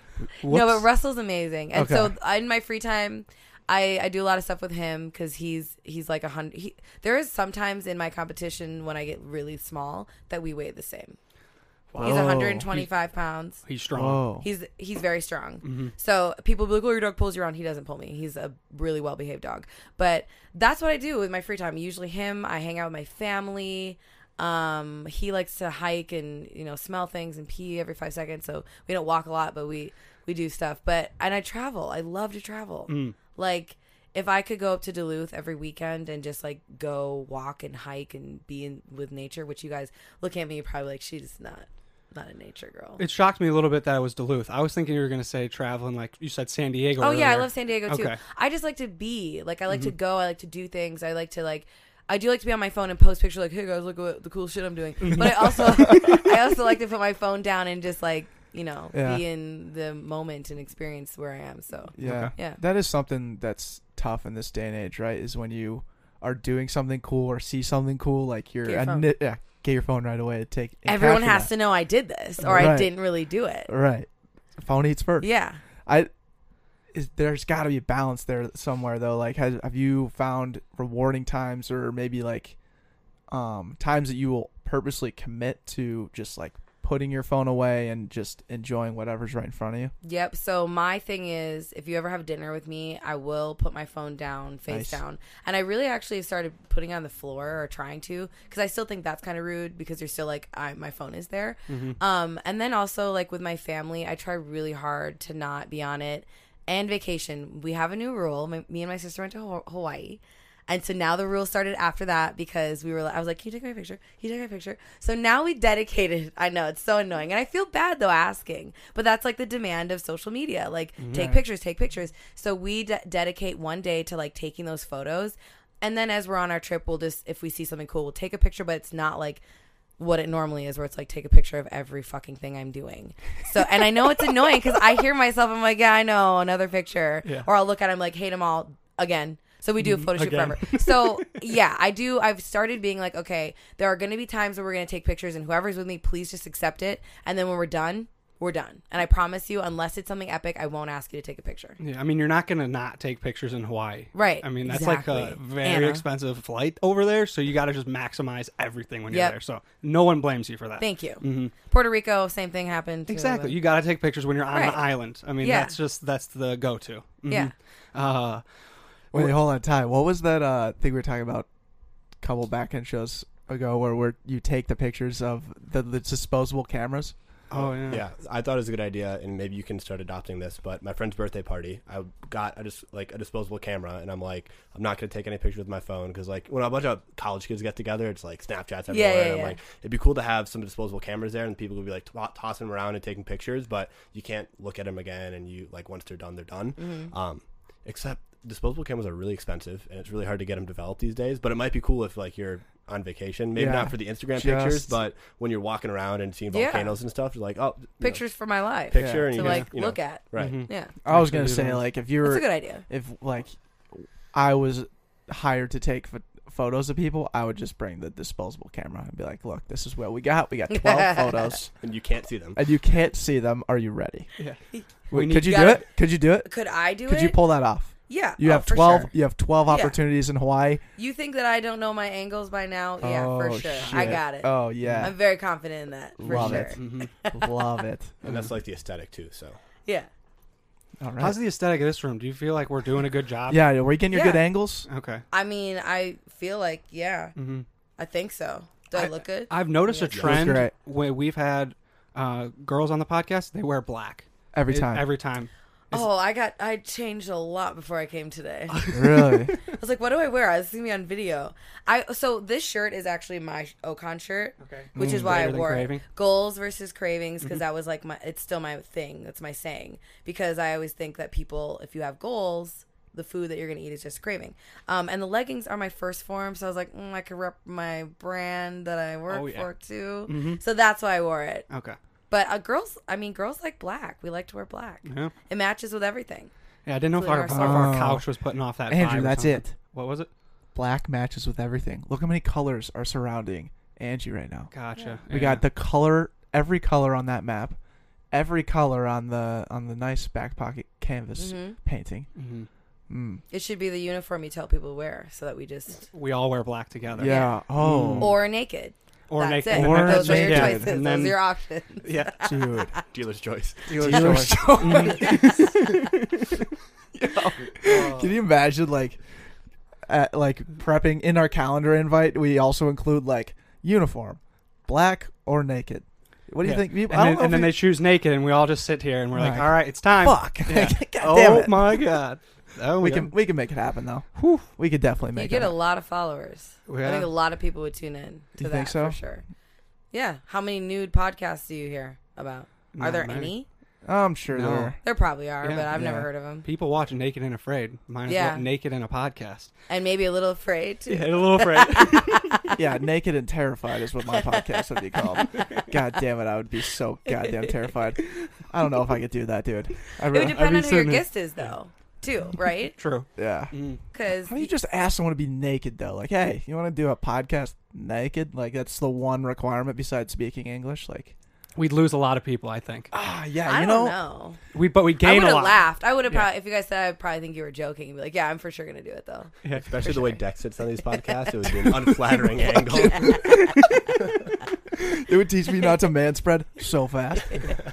no, but Russell's amazing, and so Okay. I- in my free time, I, I do a lot of stuff with him because he's he's like a hundred. He, there is sometimes in my competition when I get really small that we weigh the same. He's Whoa. 125 pounds. he's strong. Whoa. He's he's very strong. hmm So people be like, "Oh, your dog pulls you around." He doesn't pull me. He's a really well behaved dog. But that's what I do with my free time. Usually him. I hang out with my family. Um, he likes to hike and you know smell things and pee every five seconds. So we don't walk a lot, but we we do stuff. But and I travel. I love to travel. Mm. Like if I could go up to Duluth every weekend and just like go walk and hike and be in with nature, which you guys look at me you're probably like she's not not a nature girl. It shocked me a little bit that it was Duluth. I was thinking you were going to say traveling, like you said, San Diego. Oh yeah, I love San Diego too. Okay. I just like to be like I like to Mm-hmm. go. I like to do things. I like to like. I do like to be on my phone and post pictures like, "Hey guys, look at the cool shit I'm doing." But I also, I also like to put my phone down and just like you know Yeah. be in the moment and experience where I am. So Yeah. Okay. yeah, That is something that's tough in this day and age, right? Is when you are doing something cool or see something cool, like you're Get your a phone. ni- yeah, get your phone right away to take. everyone has that. to know I did this or I didn't really do it. Right. Phone eats first. Yeah. I. Is, there's got to be a balance there somewhere though. Like, has, have you found rewarding times or maybe like, um, times that you will purposely commit to just like putting your phone away and just enjoying whatever's right in front of you? Yep. So my thing is, if you ever have dinner with me, I will put my phone down, face Nice. down, and I really actually started putting it on the floor or trying to, because I still think that's kind of rude because you're still like, I my phone is there. Mhm. Um, and then also like with my family, I try really hard to not be on it. And vacation, we have a new rule. My, me and my sister went to Haw- Hawaii. And so now the rule started after that because we were. I was like, "Can you take my picture? Can you take my picture?" So now we dedicated. I know it's so annoying, and I feel bad though asking, but that's like the demand of social media. Like, take pictures, take pictures. So we de- dedicate one day to like taking those photos, and then as we're on our trip, we'll just if we see something cool, we'll take a picture. But it's not like what it normally is, where it's like take a picture of every fucking thing I'm doing. So, and I know it's annoying because I hear myself. I'm like, yeah, I know another picture, Yeah. or I'll look at. it, I'm like, hate them all again. So we do a photo shoot Again. forever. So yeah, I do. I've started being like, okay, there are going to be times where we're going to take pictures, and whoever's with me, please just accept it. And then when we're done, we're done. And I promise you, unless it's something epic, I won't ask you to take a picture. Yeah, I mean, you're not going to not take pictures in Hawaii. Right. I mean, that's like a very Anna. expensive flight over there, so you got to just maximize everything when you're Yep. there. So no one blames you for that. Thank you. hmm Puerto Rico, same thing happened. to- Exactly. You got to take pictures when you're on Right. the island. I mean, Yeah. that's just that's the go-to. Mhm. Yeah. Uh, Wait, Wh- hold on, Ty. What was that uh, thing we were talking about a couple back end shows ago where where you take the pictures of the, the disposable cameras? oh yeah. Yeah, I thought it was a good idea, and maybe you can start adopting this. But my friend's birthday party, I got a dis- like a disposable camera, and I'm like, I'm not gonna take any pictures with my phone because like when a bunch of college kids get together, it's like Snapchats everywhere. yeah, and I'm yeah. like, it'd be cool to have some disposable cameras there, and people would be like to- tossing them around and taking pictures, but you can't look at them again, and you like once they're done, they're done. Mm-hmm. Um, except disposable cameras are really expensive, and it's really hard to get them developed these days. But it might be cool if like you're on vacation. Maybe Yeah. not for the Instagram pictures, but when you're walking around and seeing Yeah. volcanoes and stuff, you're like, oh, you know, Pictures for my life picture, and to you like just, you know, look at. right. Mhm. Yeah, I was gonna do say like if you that's were a good idea. if like I was hired to take ph- photos of people, I would just bring the disposable camera and be like, "Look, this is what we got. We got 12 photos, and you can't see them. and you can't see them. Are you ready? Yeah. Wait, We could need- you You do gotta- it? Could you do it? Could I do it? Could it? you pull that off? Yeah, You oh, have 12. sure. You have 12 Yeah. opportunities in Hawaii. You think that I don't know my angles by now? Yeah, oh, for sure. I got it. Oh yeah, I'm very confident in that. For Love sure. it. Mhm. love it. And that's like the aesthetic too. So Yeah. All right. How's the aesthetic of this room? Do you feel like we're doing a good job? yeah, are we getting your Yeah. good angles? Okay. I mean, I feel like yeah. hmm I think so. Do I, I- look good? I've noticed a Yeah. Looks trend great. when we've had uh, girls on the podcast. They wear black Every It- time. Every time. Oh, I got I changed a lot before I came today. Really? I was like, what do I wear? I was seeing me on video. I so this shirt is actually my Okon shirt, Okay. which is Mm. why I wore it. Goals versus cravings Mm-hmm. because that was like my. It's still my thing. That's my saying because I always think that people, if you have goals. The food that you're gonna eat is just craving, um, and the leggings are my first form. So I was like, mm, I could rep my brand that I work Oh, yeah. for too. hmm So that's why I wore it. Okay. But uh, girls, I mean, girls like black. We like to wear black. Yeah. It matches with everything. Yeah. I didn't know if Really our, our if our style. couch was putting off that. Andrew, vibe or that's something. it. What was it? Black matches with everything. Look how many colors are surrounding Angie right now. Gotcha. We Yeah. got the color, every color on that map, every color on the on the nice back pocket canvas hmm painting. Mhm. Mm. It should be the uniform you tell people to wear, so that we just We all wear black together. Yeah. Oh, or naked. Or That's naked. it. Or Those are your naked. choices. And Those then, are your options. yeah. dude. dealer's choice. Dealer's. Can you imagine like, at, like prepping in our calendar invite? We also include like uniform, black or naked. What do you Yeah. think? We- And I don't then, know and then if they choose naked, and we all just sit here and we're like, Like, all right, it's time. we, fuck. Yeah. God oh it. my god. Oh, we yeah. can we can make it happen though. Whew. We could definitely make. It. You make get it. a happen. lot of followers. I think a lot of people would tune in to You that think so? for sure. Yeah. How many nude podcasts do you hear about? Are Not there many. any? Oh, I'm sure No. there. There probably are, Yeah. but I've never Yeah. heard of them. People watch Naked and Afraid. Mine is Yeah. Naked and a podcast. And maybe a little afraid too. Yeah, a little afraid. yeah, naked and terrified is what my podcast would be called. God damn it, I would be so goddamn terrified. I don't know if I could do that, dude. I It really, would depend be on who your sitting there- guest is, though, too, right? True. yeah. Mm. Because How do you just ask someone to be naked though? Like, hey, you want to do a podcast naked? Like, that's the one requirement besides speaking English. Like, We'd lose a lot of people, I think. ah, yeah, I you don't know, know. We but we I gain would a have lot. laughed. I would have Yeah. probably, if you guys said, I'd probably think you were joking. And be like, yeah, I'm for sure gonna do it though. Yeah. Especially For the way sure. Dex sits on these podcasts, it would be an unflattering angle. it would teach me not to man spread so fast,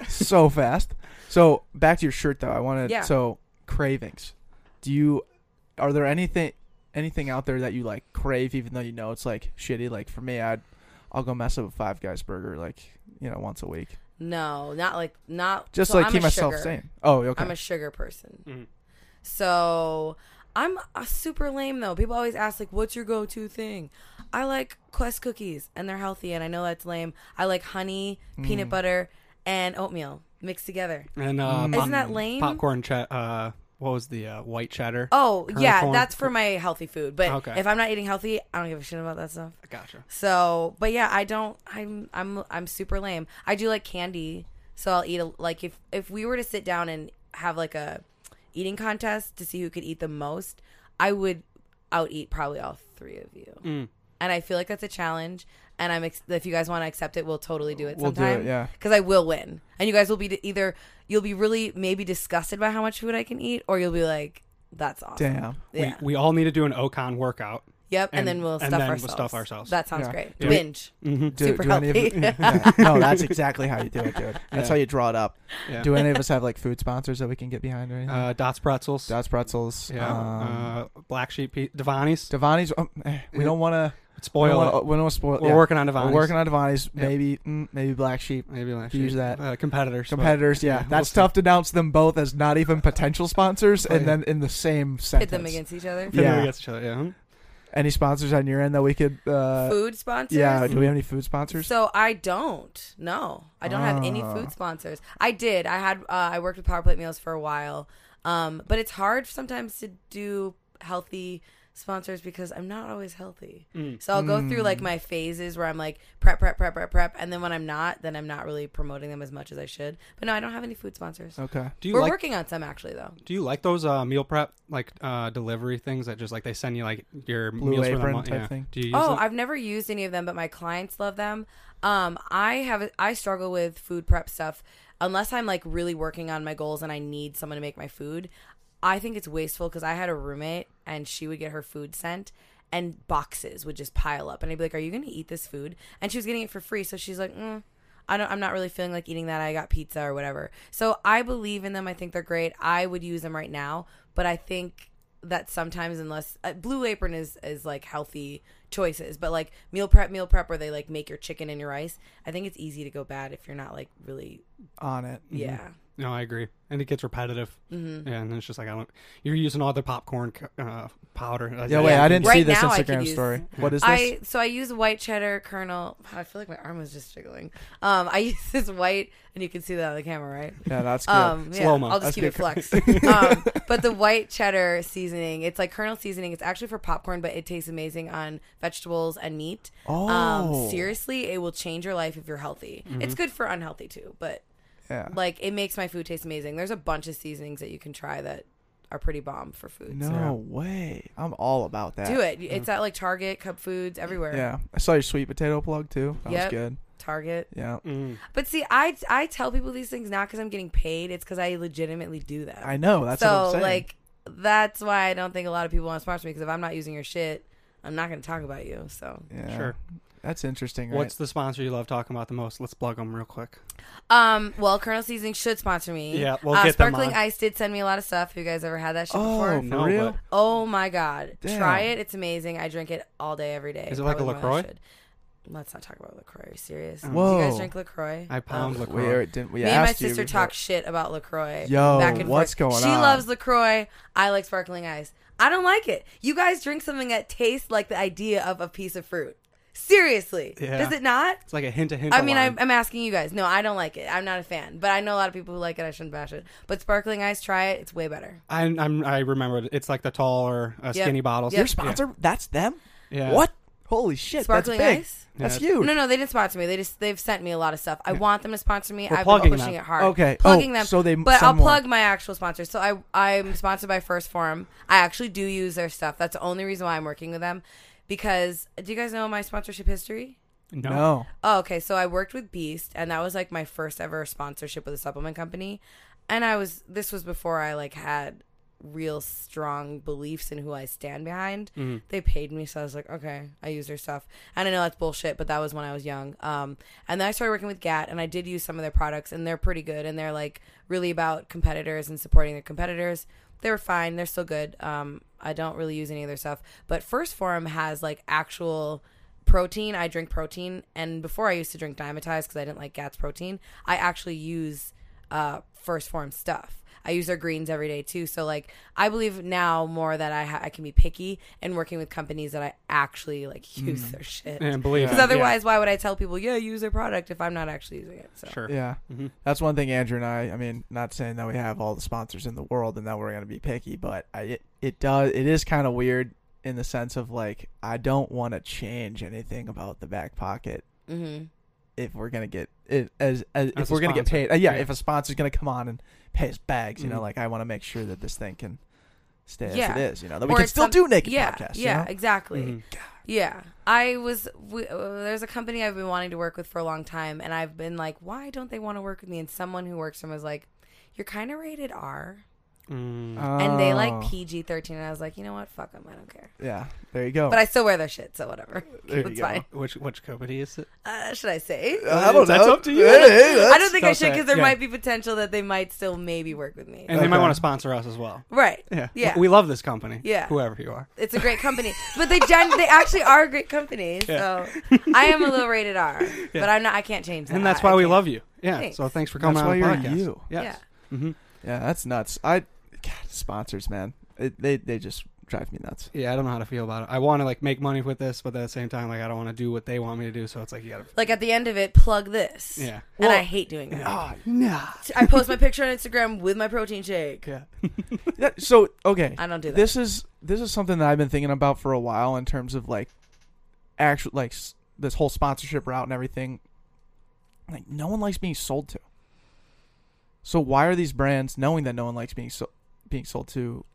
so fast. So back to your shirt though. I wanted Yeah. so cravings. Do you? Are there anything anything out there that you like crave even though you know it's like shitty? Like for me, I'd I'll go mess up a Five Guys burger like you know once a week. No, not like not Just so like I'm keep myself sugar. sane. Oh, okay. I'm a sugar person. Mhm. So I'm a super lame though. People always ask like, "What's your go-to thing?" I like Quest cookies, and they're healthy, and I know that's lame. I like honey, peanut Mm. butter, and oatmeal mixed together. And uh, Mm. Isn't that lame? popcorn? Uh, what was the uh, white cheddar? Oh yeah, corn? that's for my healthy food. But Okay. if I'm not eating healthy, I don't give a shit about that stuff. Gotcha. So, but yeah, I don't. I'm I'm I'm super lame. I do like candy, so I'll eat a, like if if we were to sit down and have like a eating contest to see who could eat the most, I would out eat probably all three of you. Mm. And I feel like that's a challenge. And I'm ex- if you guys want to accept it, we'll totally do it We'll do it, yeah. Because I will win, and you guys will be either you'll be really maybe disgusted by how much food I can eat, or you'll be like, "That's awesome." Damn. Yeah. We, we all need to do an Okon workout. Yep, and, And- then we'll and stuff then we'll ourselves. stuff ourselves. That sounds Yeah. great. Do we- Binge. Mm-hmm. Do, Super do any of healthy. yeah. No, that's exactly how you do it, dude. That's Yeah. how you draw it up. Yeah. Do any of us have like food sponsors that we can get behind or anything? uh, Dots Pretzels. Dots Pretzels. yeah. Um, uh, Black Sheep. Pe- Davanni's. Davanni's. Oh, eh, we don't want to Spoil we don't want to spoil. We're yeah. working on Davanni's. We're working on Davanni's. Yep. Maybe, mm, maybe Black Sheep. Maybe last Use that. Uh, competitors. Competitors, yeah, yeah, we'll that's see. tough to announce them both as not even potential sponsors, Oh, and yeah. then in the same sentence. Pit them against each other. Pit them Yeah. against each other, yeah. Any sponsors on your end that we could? Uh, Food sponsors. yeah, do we have any food sponsors? So I don't. No, I don't have any Ah. food sponsors. I did. I had. Uh, I worked with Power Plate Meals for a while, um, but it's hard sometimes to do healthy sponsors because I'm not always healthy. Mm. So I'll go through like my phases where I'm like prep, prep, prep, prep, prep, and then when I'm not, then I'm not really promoting them as much as I should. But no, I don't have any food sponsors. Okay. Do you We're like working on some actually though. Do you like those uh, meal prep like uh, delivery things that just like they send you like your Blue meals for the month? type yeah. thing? Do you use Oh, it? I've never used any of them, but my clients love them. Um, I have I struggle with food prep stuff unless I'm like really working on my goals and I need someone to make my food. I think it's wasteful because I had a roommate and she would get her food sent and boxes would just pile up and I'd be like, "Are you going to eat this food?" And she was getting it for free, so she's like, mm, I don't. I'm not really feeling like eating that. I got pizza or whatever. So I believe in them. I think they're great. I would use them right now, but I think that sometimes unless uh, Blue Apron is is like healthy choices, but like meal prep, meal prep, where they like make your chicken and your rice. I think it's easy to go bad if you're not like really. On it. Yeah. No, I agree, and it gets repetitive. Mm-hmm. Yeah, and it's just like I don't. You're using all the popcorn uh, powder. I- Yeah, wait, I didn't Right see this Instagram use- story. What is this? I so I use white cheddar kernel. I feel like my arm was just jiggling. Um, I use this white, and you can see that on the camera, right? yeah, that's good. Um, yeah, Slow-mo. I'll just That's keep it good. flex. um, but the white cheddar seasoning, it's like kernel seasoning. It's actually for popcorn, but it tastes amazing on vegetables and meat. oh, Um, seriously, it will change your life if you're healthy. Mm-hmm. It's good for unhealthy too, but yeah. like it makes my food taste amazing. There's a bunch of seasonings that you can try that are pretty bomb for food. so No way. I'm all about that. do it. It's at like Target, Cub Foods, everywhere. Yeah. I saw your sweet potato plug too. That Yep. was good. Target. Yeah. Mm. But see, I I tell people these things not because I'm getting paid. It's because I legitimately do that. I know. That's so what I'm saying. like that's why I don't think a lot of people want to sponsor me because if I'm not using your shit, I'm not going to talk about you. So yeah. Sure. That's interesting. Right? What's the sponsor you love talking about the most? Let's plug them real quick. um, well, Kernel Seasoning should sponsor me. Yeah, we'll uh, get them Sparkling on. Ice did send me a lot of stuff. Have you guys ever had that shit oh, before? for No, real? but- Oh my god, Damn. try it. It's amazing. I drink it all day, every day. Is it like a Probably more than I LaCroix? Let's not talk about Lacroix. Are you serious? Whoa. Do you guys drink Lacroix? I pound Oh. LaCroix. We already didn't. We Me and my asked you sister talk shit about Lacroix. Yo, back and what's forth. going she on? loves Lacroix. I like sparkling ice. I don't like it. You guys drink something that tastes like the idea of a piece of fruit. Seriously, Yeah. does it not? It's like a hint, a hint. I mean. I'm, I'm asking you guys. No, I don't like it. I'm not a fan, but I know a lot of people who like it. I shouldn't bash it. But sparkling ice, try it. It's way better. I, I'm, I remember it. It's like the taller, uh, Yep. skinny bottles. Yep. Your sponsor? That's them. Yeah. What? Holy shit! Sparkling that's big. ice. That's Yeah. huge. No, no, they didn't sponsor me. They just they've sent me a lot of stuff. I want them to sponsor me. We're I've plugging been pushing them. it hard. Okay. plugging Oh, them. so they but I'll more. plug my actual sponsors. So I I'm sponsored by First Form. I actually do use their stuff. That's the only reason why I'm working with them. Because do you guys know my sponsorship history? No. No. Oh, okay. So I worked with Beast, and that was like my first ever sponsorship with a supplement company. And I was this was before I like had real strong beliefs in who I stand behind. Mhm. They paid me, so I was like, okay, I use their stuff. And I know that's bullshit, but that was when I was young. Um, and then I started working with GAT, and I did use some of their products, and they're pretty good, and they're like really about competitors and supporting their competitors. They were fine. They're still good. Um, I don't really use any of their stuff, but First Form has like actual protein. I drink protein, and before I used to drink Dymatize because I didn't like GAT's protein. I actually use uh, First Form stuff. I use their greens every day too. So like, I believe now more that I ha- I can be picky and working with companies that I actually like use their shit. And believe Because me, otherwise, why would I tell people, yeah, use their product if I'm not actually using it? So sure. Yeah. Mhm. That's one thing Andrew and I. I mean, not saying that we have all the sponsors in the world and that we're gonna be picky, but I, it it does it is kind of weird in the sense of like I don't want to change anything about the back pocket hmm if we're gonna get it as, as, As if we're gonna get paid. Uh, yeah, Yeah. if a sponsor's gonna come on and pay us bags, you know, Mhm. like I want to make sure that this thing can stay Yeah. as it is. You know, that we Or can still some- do naked yeah, podcasts. you yeah, know? exactly. Mhm. Yeah, I was. We, uh, there's a company I've been wanting to work with for a long time, and I've been like, why don't they want to work with me? And someone who works for them was like, you're kind of rated R, Mm. and they like Oh. PG 13, and I was like, you know what? Fuck them. I don't care. Yeah, there you go. But I still wear their shit, so whatever. There you That's go. fine. which which company is it? Uh, should I say? I don't That's know. up to you. Hey, hey, I don't think I should because there Yeah. might be potential that they might still maybe work with me. And they might Okay. want to sponsor us as well. right. Yeah. Yeah. We love this company. Yeah. Whoever you are. It's a great company, but they gen- they actually are a great company. Yeah. So I am a little rated R, but I'm not. I can't change that. And that's I why we can't. love you. Yeah. Thanks. So thanks for coming That's on why the you're podcast. you. Yes. Yeah. hmm Yeah, that's nuts. I God, sponsors, man. It, they they just drive me nuts. Yeah, I don't know how to feel about it. I want to like make money with this, but at the same time, like I don't want to do what they want me to do. So it's like you gotta. Like at the end of it, plug this. Yeah. And Well- I hate doing that. Oh nah. I post my picture on Instagram with my protein shake. Yeah. Yeah, so okay, I don't do that. this is this is something that I've been thinking about for a while in terms of like actual like s- this whole sponsorship route and everything. Like no one likes being sold to. So why are these brands knowing that no one likes being so being sold to,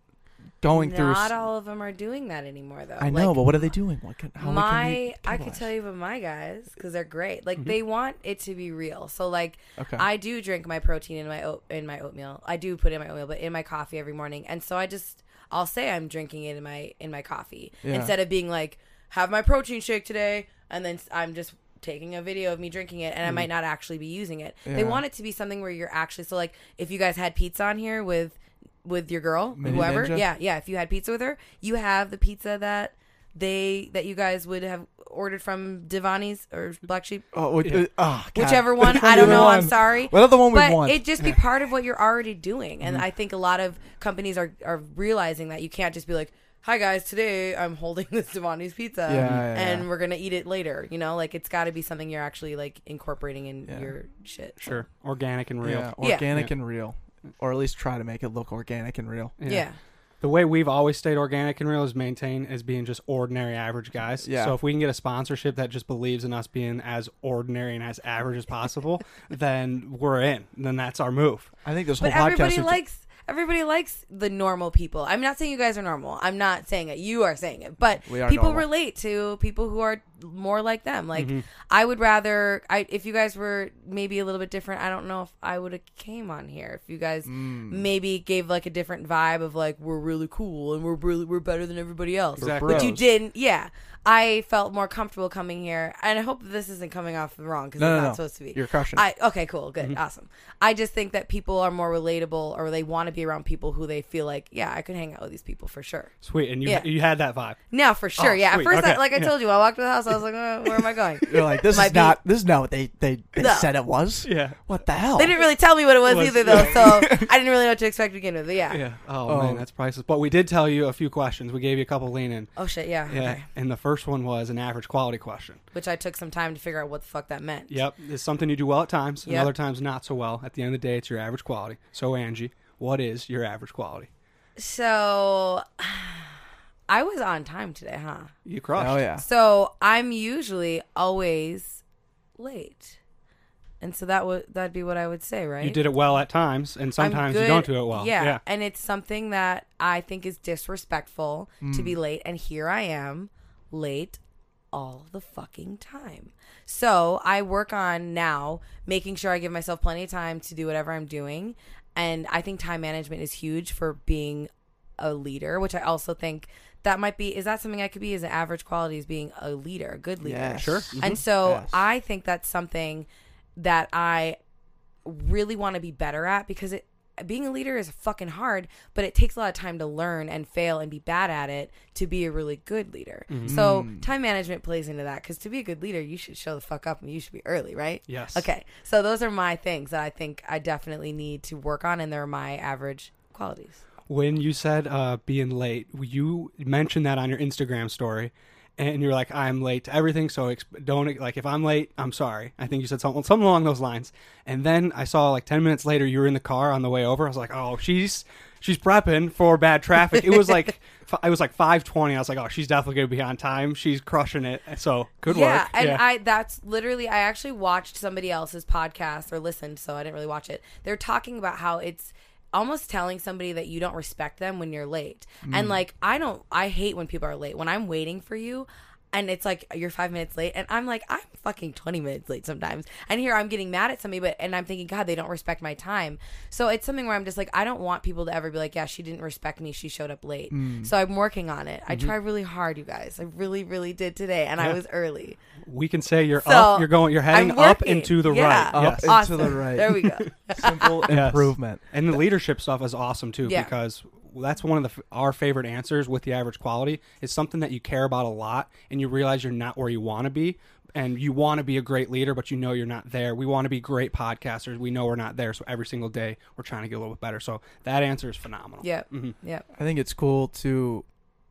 going through? Not all of them are doing that anymore, though. I know, Like, but what are they doing? What can how my can I could tell you about my guys because they're great. Like Mm-hmm. they want it to be real. So like Okay. I do drink my protein in my oat in my oatmeal. I do put it in my oatmeal, but in my coffee every morning. And so I just I'll say I'm drinking it in my in my coffee Yeah. instead of being like have my protein shake today and then I'm just taking a video of me drinking it and I might not actually be using it. They Mm. Want it to be something where you're actually so like if you guys had pizza on here with with your girl, Mini whoever, Ninja? yeah, yeah, if you had pizza with her, you have the pizza that they that you guys would have ordered from Davanni's or Black Sheep, Oh, wait, uh, oh, God. whichever one. I don't do we know. I'm sorry. What other one we but want? it just be part of what you're already doing, and Mm-hmm. I think a lot of companies are are realizing that you can't just be like, "Hi guys, today I'm holding this Davanni's pizza, Yeah, yeah, and yeah. we're gonna eat it later." You know, like it's got to be something you're actually like incorporating in Yeah. your shit. Sure. Organic and real. Yeah, Yeah. organic Yeah. and real, or at least try to make it look organic and real. Yeah. The way we've always stayed organic and real is maintain as being just ordinary average guys. Yeah. So if we can get a sponsorship that just believes in us being as ordinary and as average as possible, then we're in. Then that's our move. I think this whole But podcast. everybody likes everybody likes the normal people. I'm not saying you guys are normal. I'm not saying it. You are saying it. But people normal. relate to people who are more like them. Like Mm-hmm. I would rather I if you guys were maybe a little bit different, I don't know if I would have came on here. If you guys Mm. maybe gave like a different vibe of like we're really cool and we're really we're better than everybody else. Exactly. But you didn't. Yeah. I felt more comfortable coming here, and I hope this isn't coming off wrong because No, it's no, not no. supposed to be. You're crushing. I okay, cool, good, awesome. I just think that people are more relatable, or they want to be around people who they feel like, yeah, I could hang out with these people for sure. Sweet. And you Yeah. you had that vibe. Now for sure, Oh, yeah. sweet, At first, I, like I yeah. told you, I walked to the house, I was like, uh, where am I going? You're like, this Might is be- not. This is not what they they, they No. said it was. Yeah. What the hell? They didn't really tell me what it was, Was- either, though, so I didn't really know what to expect to begin with. But yeah. Yeah. Oh, Oh. man, that's priceless. But we did tell you a few questions. We gave you a couple lean in. Oh shit, yeah. Yeah. Okay. And the first one was an average quality question. Which I took some time to figure out what the fuck that meant. Yep. It's something you do well at times, and Yep. other times not so well. At the end of the day, it's your average quality. So, Angie, what is your average quality? So I was on time today, huh? You crushed. Oh yeah. So I'm usually always late, and so that would that'd be what I would say, right? You did it well at times, and I'm sometimes you don't do it well. Yeah. Yeah. and it's something that I think is disrespectful to Mm. be late, and here I am, late all the fucking time. So I work on now making sure I give myself plenty of time to do whatever I'm doing, and I think time management is huge for being a leader, which I also think. That might be is that something I could be as an average quality as being a leader, a good leader. Yes. Sure. Mm-hmm. And so Yes. I think that's something that I really want to be better at because it being a leader is fucking hard, but it takes a lot of time to learn and fail and be bad at it to be a really good leader. Mm-hmm. So mm. time management plays into that because to be a good leader, you should show the fuck up and you should be early, right? Yes. Okay. So those are my things that I think I definitely need to work on, and they're my average qualities. When you said uh, being late, you mentioned that on your Instagram story, and you're like, "I'm late to everything." So exp- don't like if I'm late, I'm sorry. I think you said something something along those lines. And then I saw like ten minutes later, you were in the car on the way over. I was like, "Oh, she's she's prepping for bad traffic." It was like f- it was like five twenty. I was like, "Oh, she's definitely gonna be on time. She's crushing it." So good yeah, work. and yeah. I that's literally I actually watched somebody else's podcast or listened, so I didn't really watch it. They're talking about how it's almost telling somebody that you don't respect them when you're late. Mm. And like I don't I hate when people are late. When I'm waiting for you and it's like you're 5 minutes late and I'm like I'm fucking 20 minutes late sometimes. And here I'm getting mad at somebody but and I'm thinking god they don't respect my time. So it's something where I'm just like I don't want people to ever be like yeah she didn't respect me she showed up late. Mm. So I'm working on it. Mm-hmm. I try really hard you guys. I really really did today and I was early. we can say you're So, up. You're going. You're heading up working. into the Yeah. right. Up Yes. and- awesome. to the right. There we go. Simple improvement. And the leadership stuff is awesome too Yeah. because that's one of the our favorite answers with the average quality. It's something that you care about a lot and you realize you're not where you want to be and you want to be a great leader but you know you're not there. We want to be great podcasters. We know we're not there so every single day we're trying to get a little bit better. So that answer is phenomenal. Yep. Mhm. Yep. I think it's cool to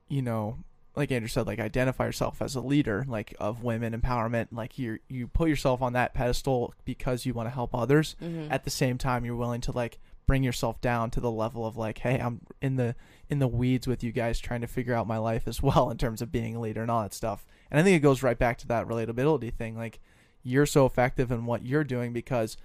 you know, like Andrew said, like identify yourself as a leader, like of women empowerment. Like you you put yourself on that pedestal because you want to help others. Mhm. At the same time, you're willing to like bring yourself down to the level of like, hey, I'm in the in the weeds with you guys trying to figure out my life as well in terms of being a leader and all that stuff. And I think it goes right back to that relatability thing. Like you're so effective in what you're doing because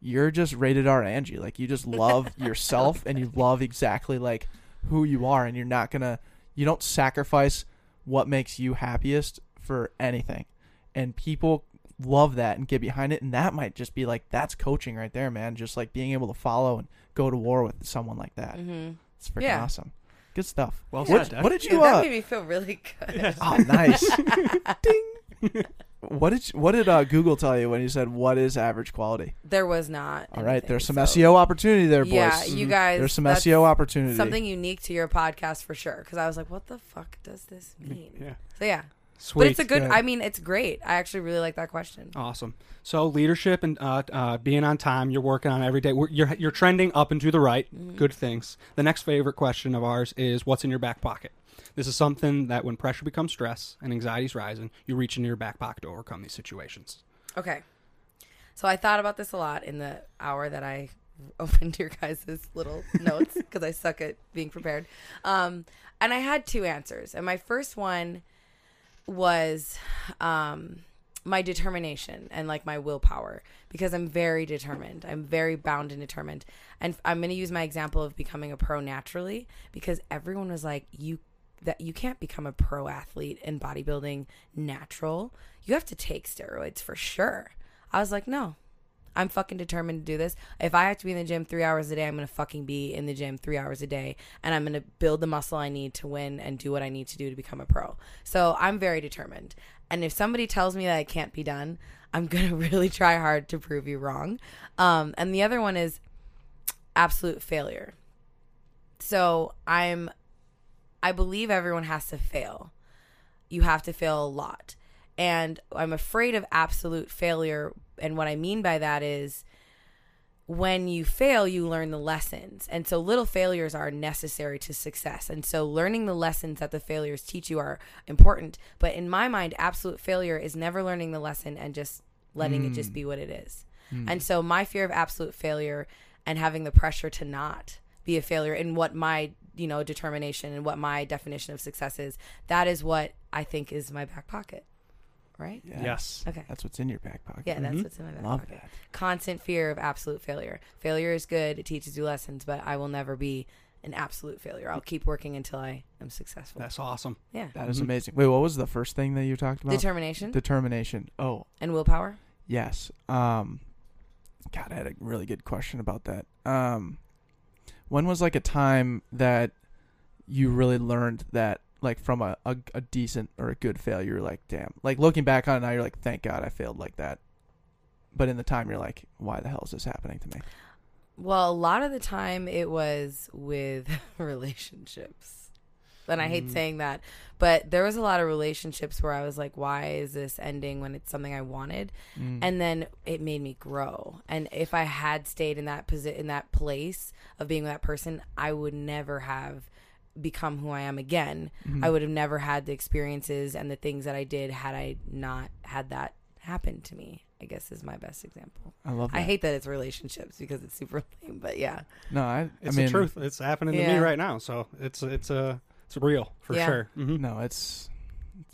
you're just rated R Angie. Like you just love yourself and you love exactly like who you are and you're not gonna you don't sacrifice what makes you happiest for anything. And people love that and get behind it and that might just be like that's coaching right there, man. Just like being able to follow and go to war with someone like that. Mhm. It's freaking Yeah. awesome. Good stuff. Well what, said, Dad. what did Yeah, you that uh made me feel really good. Oh nice. Ding. What did what did uh, Google tell you when you said what is average quality? There was not. All right, anything, there's some so- SEO opportunity there, boys. Yeah, you guys. There's some that's SEO opportunity. Something unique to your podcast for sure. Because I was like, what the fuck does this mean? Yeah. So yeah, Sweet. but it's a good. Good. I mean, it's great. I actually really like that question. Awesome. So leadership and uh, uh, being on time, you're working on every day. We're, you're you're trending up and to the right. Mm-hmm. Good things. The next favorite question of ours is what's in your back pocket. This is something that when pressure becomes stress and anxiety's rising, you reach into your back pocket to overcome these situations. Okay. So I thought about this a lot in the hour that I opened your guys' little notes because I suck at being prepared. Um, and I had two answers. And my first one was um, my determination and like my willpower because I'm very determined. I'm very bound and determined. And I'm going to use my example of becoming a pro naturally because everyone was like, you that you can't become a pro athlete in bodybuilding natural. You have to take steroids for sure. I was like, no, I'm fucking determined to do this. If I have to be in the gym three hours a day, I'm gonna fucking be in the gym three hours a day, and I'm gonna build the muscle I need to win and do what I need to do to become a pro. So I'm very determined. And if somebody tells me that it can't be done, I'm gonna really try hard to prove you wrong. Um, and the other one is absolute failure. So I'm, I believe everyone has to fail. You have to fail a lot. And I'm afraid of absolute failure. And what I mean by that is when you fail, you learn the lessons. And so little failures are necessary to success. And so learning the lessons that the failures teach you are important. But in my mind, absolute failure is never learning the lesson and just letting it just be mm. what it is. Mm. And so my fear of absolute failure and having the pressure to not be a failure in what my, you know, determination and what my definition of success is, that is what I think is my back pocket. Right? Yeah. Yes. Okay. That's what's in your back pocket. Yeah, that's Mhm. what's in my back Love pocket. that. Constant fear of absolute failure. Failure is good; it teaches you lessons, but I will never be an absolute failure. I'll keep working until I am successful. That's awesome. yeah, That is Mhm. amazing. Wait, what was the first thing that you talked about? determination Determination. Oh, and willpower. yes. Um, God, I had a really good question about that. Um, when was like a time that you really learned that, like, from a, a, a decent or a good failure? You're like, damn. Like looking back on it now, you're like, thank God I failed like that. But in the time, you're like, why the hell is this happening to me? Well, a lot of the time it was with relationships. And I hate Mm. saying that, but there was a lot of relationships where I was like, why is this ending when it's something I wanted? Mm. and then it made me grow and if i had stayed in that posi- in that place of being with that person i would never have become who i am again Mhm. i would have never had the experiences and the things that i did had i not had that happen to me i guess is my best example I love that. i hate that it's relationships because it's super lame but yeah No, I. It's I mean, the truth. It's happening to me right now. So it's it's uh, it's real for Yeah. sure. hmm No, it's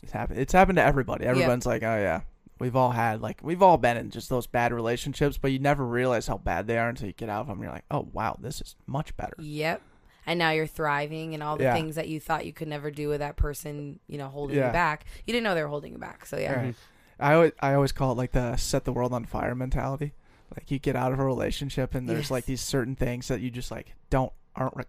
it's happened. It's happened to everybody. Everyone's like, oh yeah, we've all had like we've all been in just those bad relationships, but you never realize how bad they are until you get out of them. You're like, oh wow, this is much better. yep and now you're thriving and all the Yeah. things that you thought you could never do with that person you know holding Yeah. you back you didn't know they were holding you back so yeah Right. I always I always call it like the set the world on fire mentality. Like you get out of a relationship and there's Yes. like these certain things that you just like don't aren't re-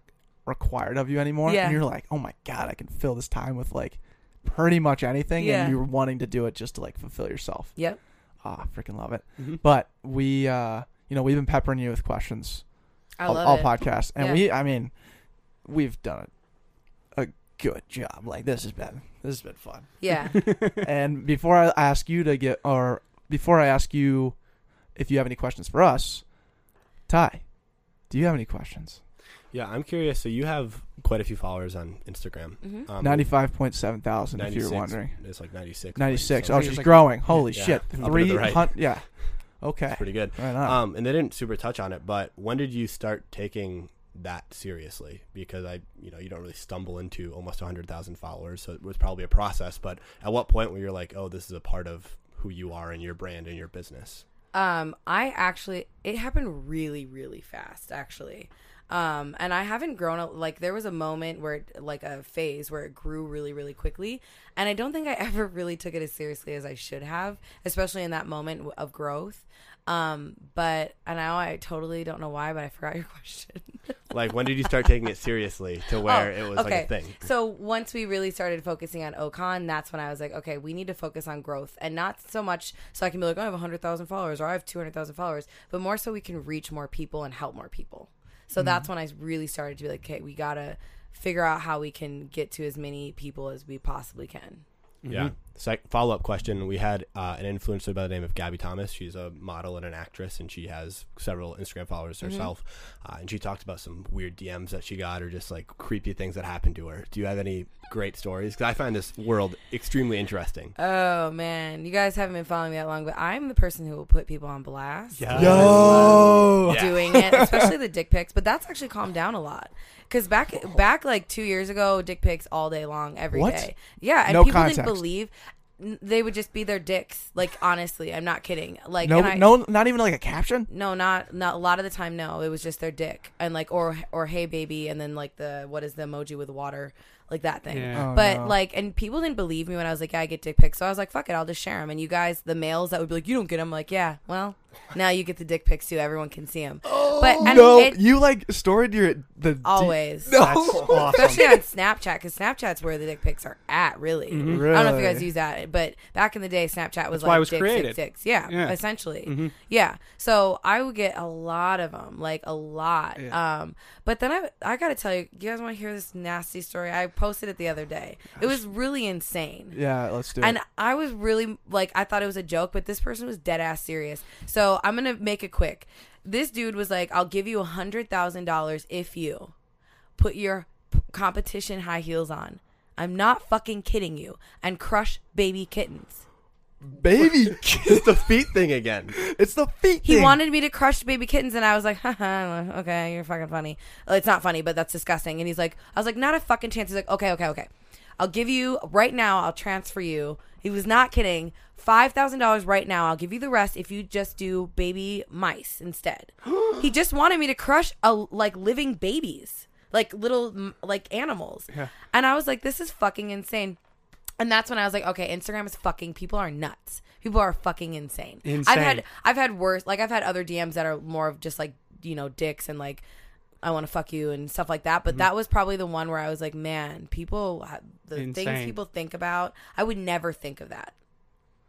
required of you anymore, Yeah. and you're like, oh my god, I can fill this time with like pretty much anything, Yeah. and you're wanting to do it just to like fulfill yourself. yep Ah, freaking love it. Mhm. But we, uh, you know, we've been peppering you with questions i all, love all it podcasts, and Yeah. we, I mean, we've done a, a good job. Like this has been, this has been fun. yeah and before I ask you to get, or before I ask you if you have any questions for us, Ty, do you have any questions? Yeah, I'm curious. So you have quite a few followers on Instagram. Mhm. Um, Ninety-five point seven thousand. If you're wondering. It's like 96. Ninety-six. So Oh, she's like- growing. Holy Yeah, shit. up and to the Three right. Yeah. Okay. it's pretty good. Right on. Um, and they didn't super touch on it, but when did you start taking that seriously? Because I, you know, you don't really stumble into almost 100,000 followers, so it was probably a process. But at what point were you like, oh, this is a part of who you are and your brand and your business? Um, I actually it happened really, really fast, actually. Um, and I haven't grown like there was a moment where it, like a phase where it grew really, really quickly, and I don't think I ever really took it as seriously as I should have, especially in that moment of growth. Um, but and now I totally don't know why, but I forgot your question. Like, when did you start taking it seriously to where Oh, it was like a thing? So once we really started focusing on Okon, that's when I was like, okay, we need to focus on growth and not so much so I can be like, oh, I have 100,000 followers or I have 200,000 followers, but more so we can reach more people and help more people. So Mm-hmm. that's when I really started to be like, okay, we got to figure out how we can get to as many people as we possibly can. Yeah. Mm-hmm. Sec- follow up question. We had uh, an influencer by the name of Gabby Thomas. She's a model and an actress, and she has several Instagram followers Mm-hmm. herself. Uh, and she talked about some weird DMs that she got or just like creepy things that happened to her. Do you have any great stories? Because I find this world extremely interesting. Oh man, you guys haven't been following me that long, but I'm the person who will put people on blast. Yeah. Yo. Yeah. doing it, especially the dick pics. But that's actually calmed down a lot. Because back back like two years ago, dick pics all day long, every day. What? Yeah, and No people context. didn't believe n- they would just be their dicks. Like honestly, I'm not kidding. Like No, and I, no, not even like a caption. no, not not a lot of the time. No, it was just their dick and like or or hey baby, and then like the what is the emoji with water, like that thing. Yeah. Oh, but no. like, and people didn't believe me when I was like, yeah, I get dick pics. So I was like, fuck it, I'll just share them. And you guys, the males that would be like, you don't get them. Like, yeah, well, now you get the dick pics too. Everyone can see them. but and no, it, you like storied your the always. No. That's awesome. Especially on Snapchat, because Snapchat's where the dick pics are at, really. Mm-hmm. Really? I don't know if you guys use that, but back in the day, Snapchat was That's like why it was dicks, created. dicks, dicks. Yeah, Yeah. essentially. Mhm. Yeah. So I would get a lot of them, like a lot. Yeah. Um, but then I, I got to tell you, you guys want to hear this nasty story? I posted it the other day. It was really insane. Yeah, let's do it. And I was really like, I thought it was a joke, but this person was dead ass serious. So I'm gonna make it quick. This dude was like, "I'll give you a hundred thousand dollars if you put your p- competition high heels on." I'm not fucking kidding you. And crush baby kittens. Baby, it's the feet thing again. it's the feet. He thing. wanted me to crush baby kittens, and I was like, Haha, okay, you're fucking funny. Well, It's not funny, but that's disgusting. And he's like, I was like, not a fucking chance. He's like, okay, okay, okay. I'll give you right now. I'll transfer you. He was not kidding. Five thousand dollars right now. I'll give you the rest if you just do baby mice instead. he just wanted me to crush a like living babies, like little like animals. Yeah. And I was like, this is fucking insane. And that's when I was like, okay, Instagram is fucking. People are nuts. People are fucking insane. I've had I've had worse. Like I've had other DMs that are more of just like you know dicks and like I want to fuck you and stuff like that. Mm-hmm. But that was probably the one where I was like, man, people ha- the things people think about. I would never think of that.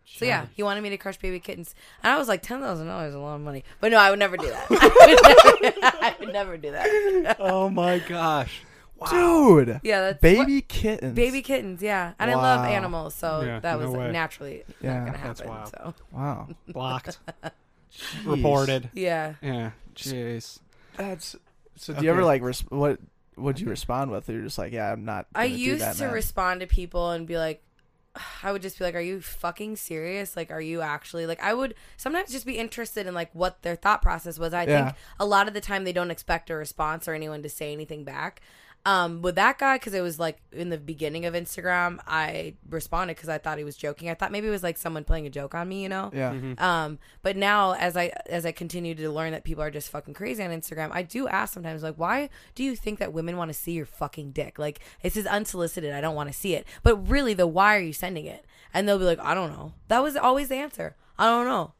So yeah, he wanted me to crush baby kittens, and I was like, ten thousand dollars is a lot of money. But no, I would never do that. I would never, I would never do that. oh my gosh. dude. Yeah, that's Baby kittens. Baby kittens, yeah, and I love animals, so Yeah, that no was way. naturally Yeah, not gonna that's happen. wild. So Wow. Blocked. Reported. yeah, Yeah. Jeez. That's. So do you ever Okay. like res- what? Would you respond with? You're just like, yeah, I'm not. I gonna do used that, to man. respond to people and be like, I would just be like, "Are you fucking serious? Like, are you actually like?" I would sometimes just be interested in like what their thought process was. I Yeah. think a lot of the time they don't expect a response or anyone to say anything back. Um, with that guy, because it was like in the beginning of Instagram, I responded because I thought he was joking. I thought maybe it was like someone playing a joke on me, you know. Yeah. Mm-hmm. Um, but now as I as I continue to learn that people are just fucking crazy on Instagram, I do ask sometimes like, why do you think that women want to see your fucking dick? Like this is unsolicited. I don't want to see it. But really, the why are you sending it? And they'll be like, I don't know. That was always the answer. I don't know.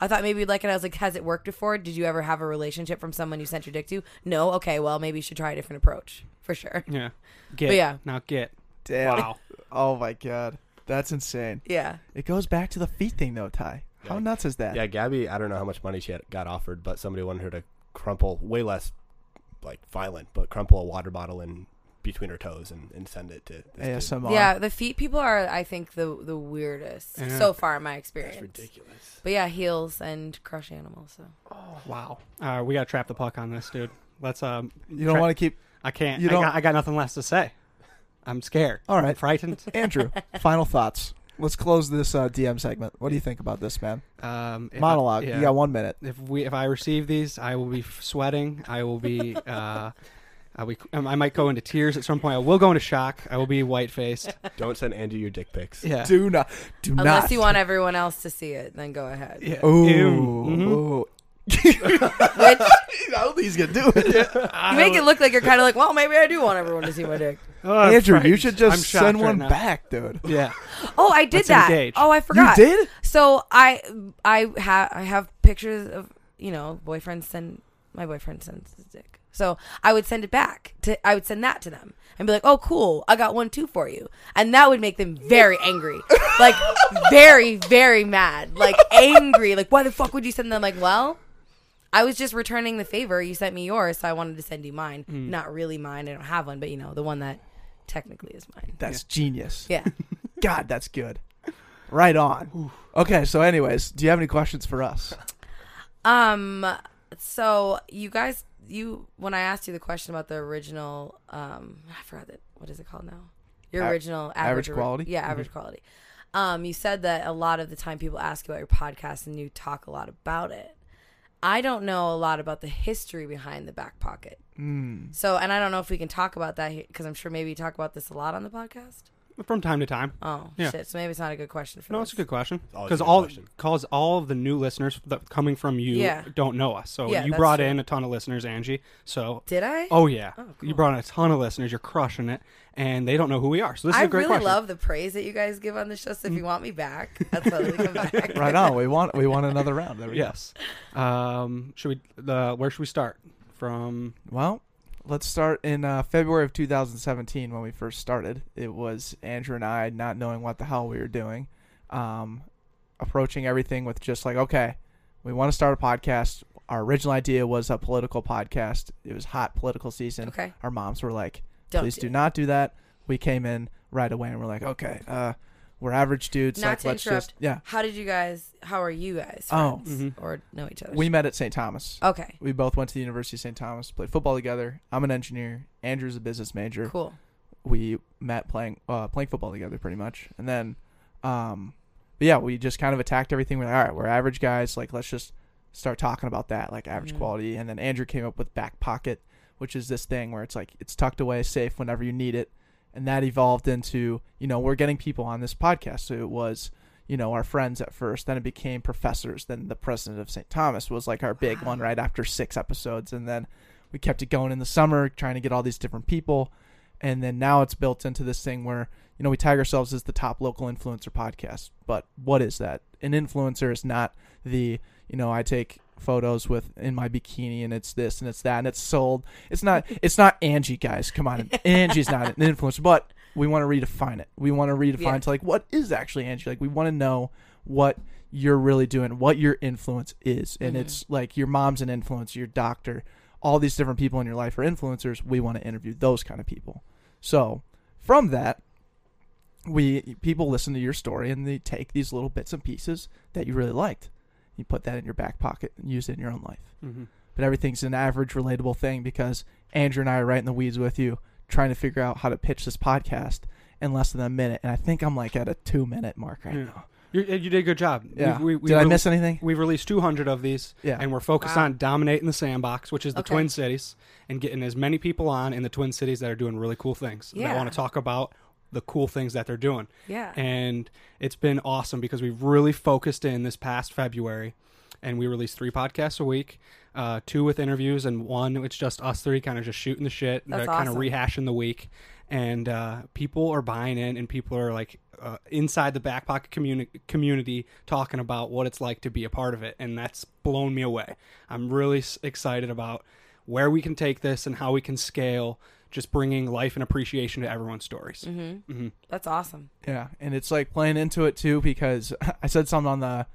I thought maybe you'd like it. I was like, has it worked before? Did you ever have a relationship from someone you sent your dick to? No. Okay. Well, maybe you should try a different approach for sure. Yeah. Get. But yeah. Now get. Damn. Wow. Oh my god. That's insane. Yeah. It goes back to the feet thing though, Ty. How Yeah. nuts is that? Yeah, Gabby, I don't know how much money she had, got offered, but somebody wanted her to crumple way less like violent, but crumple a water bottle in between her toes and, and send it to this dude. ASMR. Yeah. The feet people are, I think, the the weirdest Yeah. so far in my That's experience. ridiculous. But yeah, heels and crush animals. So Oh Wow. Uh, we got to trap the puck on this, dude. let's um. You don't try- want to keep I can't. you I don't- got, I got nothing less to say. I'm scared. All right. I'm frightened. Andrew. final thoughts. Let's close this uh, DM segment. What do you think about this, man? Um, if I- Monologue. yeah. You got one minute. if we if I receive these, I will be f- sweating. I will be. Uh, I'll be, um, I might go into tears at some point. I will go into shock. I will be white faced. Don't send Andy your dick pics. Yeah. Do not. Do Unless not. you want everyone else to see it, then go ahead. Yeah. Ooh. Ew. Mhm. ooh. Which I don't think he's gonna do it. you make it look like you're kind of like, well, maybe I do want everyone to see my dick. Oh, I'm Andrew, you should just send right one now. back, dude. Yeah. Oh, I did Let's that. engage. Oh, I forgot. You did? So I I have I have pictures of you know boyfriends send my boyfriend sends his dick. So I would send it back to I would send that to them and be like, oh cool, I got one too for you, and that would make them very angry, like very very mad, like angry, like why the fuck would you send them? Like well. I was just returning the favor. You sent me yours, so I wanted to send you mine. Not really mine. I don't have one, but you know, the one that technically is mine. That's genius. Yeah. God, that's good. Right on. Okay, so anyways, do you have any questions for us? Um. So you guys, you when I asked you the question about the original, um, I forgot that. What is it called now? Your A- original average ori- quality? Yeah, average quality. Um, you said that a lot of the time people ask you about your podcast and you talk a lot about it. I don't know a lot about the history behind the back pocket. Mm. So, and I don't know if we can talk about that because I'm sure maybe you talk about this a lot on the podcast. From time to time. Oh Yeah. shit! So maybe it's not a good question for No, this. it's a good question always a because good all question. cause all of the new listeners that coming from you Yeah. don't know us. So Yeah, you that's brought true. in a ton of listeners, Angie. So Did I? oh yeah, Oh, you brought in a ton of listeners. You're crushing it, and they don't know who we are. So this is I a great really question. love the praise that you guys give on the show. So if you want me back, that's totally come back. Right on. We want we want another round. There we Yes. Um, should we? The where should we start? From. Well, let's start in uh, February of 2017 when we first started. It was Andrew and I not knowing what the hell we were doing, um, approaching everything with just like, okay, we want to start a podcast. Our original idea was a political podcast. It was hot political season. Okay. Our moms were like, Don't please do do not do that. We came in right away and we're like, okay, uh, we're average dudes. Not like, to let's interrupt. just yeah. How did you guys? How are you guys? Oh. Friends Mhm. or know each other? We met at St. Thomas. okay. We both went to the University of St. Thomas, played football together. I'm an engineer. Andrew's a business major. Cool. We met playing uh, playing football together pretty much. And then um but yeah, we just kind of attacked everything. We're like, all right, we're average guys, like let's just start talking about that, like average Mhm. quality. And then Andrew came up with back pocket, which is this thing where it's like it's tucked away safe whenever you need it. And that evolved into, you know, we're getting people on this podcast. So it was you know, our friends at first. Then it became professors. Then the president of St. Thomas was like our big one right after six episodes. And then we kept it going in the summer, trying to get all these different people. And then now it's built into this thing where, you know, we tag ourselves as the top local influencer podcast. But what is that? An influencer is not the, you know, I take photos with in my bikini and it's this and it's that and it's sold. It's not it's not Angie guys. Come on. Angie's not an influencer, but we want to redefine it. We want to redefine Yeah. to like what is actually Angie? Like we want to know what you're really doing, what your influence is. And Mhm. it's like your mom's an influencer, your doctor, all these different people in your life are influencers. We want to interview those kind of people. So from that, we people listen to your story and they take these little bits and pieces that you really liked. You put that in your back pocket and use it in your own life. Mhm. But everything's an average relatable thing because Andrew and I are right in the weeds with you, trying to figure out how to pitch this podcast in less than a minute. And I think I'm like at a two minute mark right Yeah. now. you, you did a good job. Yeah. We, we, we Did I miss anything? We've released 200 of these, Yeah. and we're focused Wow. on dominating the sandbox, which is the Okay. Twin Cities, and getting as many people on in the Twin Cities that are doing really cool things. That Yeah. want to talk about the cool things that they're doing. Yeah. And it's been awesome because we've really focused in this past February, and we release three podcasts a week, uh, two with interviews, and one it's just us three kind of just shooting the shit, That's kind of rehashing the week. And uh, people are buying in, and people are like uh, inside the back pocket communi- community talking about what it's like to be a part of it, and that's blown me away. I'm really excited about where we can take this and how we can scale, just bringing life and appreciation to everyone's stories. mm-hmm. hmm That's awesome. Yeah, and it's like playing into it too because I said something on the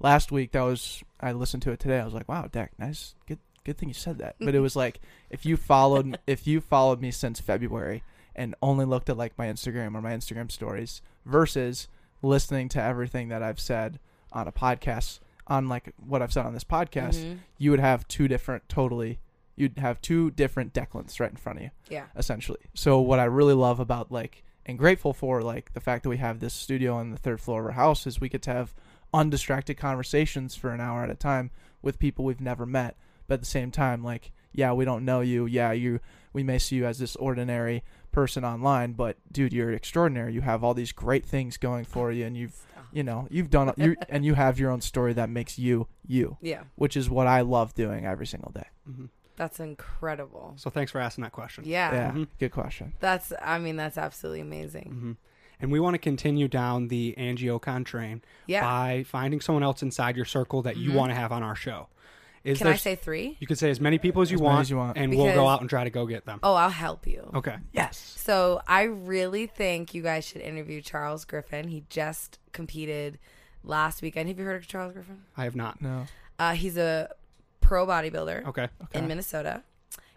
last week that was I listened to it today. I was like, "Wow, Deck, nice, good, good thing you said that." But it was like if you followed if you followed me since February and only looked at like my Instagram or my Instagram stories versus listening to everything that I've said on a podcast on like what I've said on this podcast, Mhm. you would have two different totally you'd have two different Declans right in front of you Yeah. essentially. So what I really love about like and grateful for like the fact that we have this studio on the third floor of our house is we get to have undistracted conversations for an hour at a time with people we've never met. But at the same time, like, yeah, we don't know you. Yeah, you we may see you as this ordinary person online, but dude, you're extraordinary. You have all these great things going for you and you've you know, you've done you and you have your own story that makes you you, Yeah. which is what I love doing every single day. hmm That's incredible. So thanks for asking that question. Yeah. Yeah, Mhm. good question. That's I mean that's absolutely amazing. hmm And we want to continue down the Angie Okon train Yeah. by finding someone else inside your circle that you Mhm. want to have on our show. Is Can there I say 3? You can say as many people as you, As want, as you want. and we'll go out and try to go get them. Oh, I'll help you. Okay. Yes. So I really think you guys should interview Charles Griffin. He just competed last weekend. Have you heard of Charles Griffin? I have not. No. Uh, he's a pro bodybuilder Okay. Okay. in Minnesota.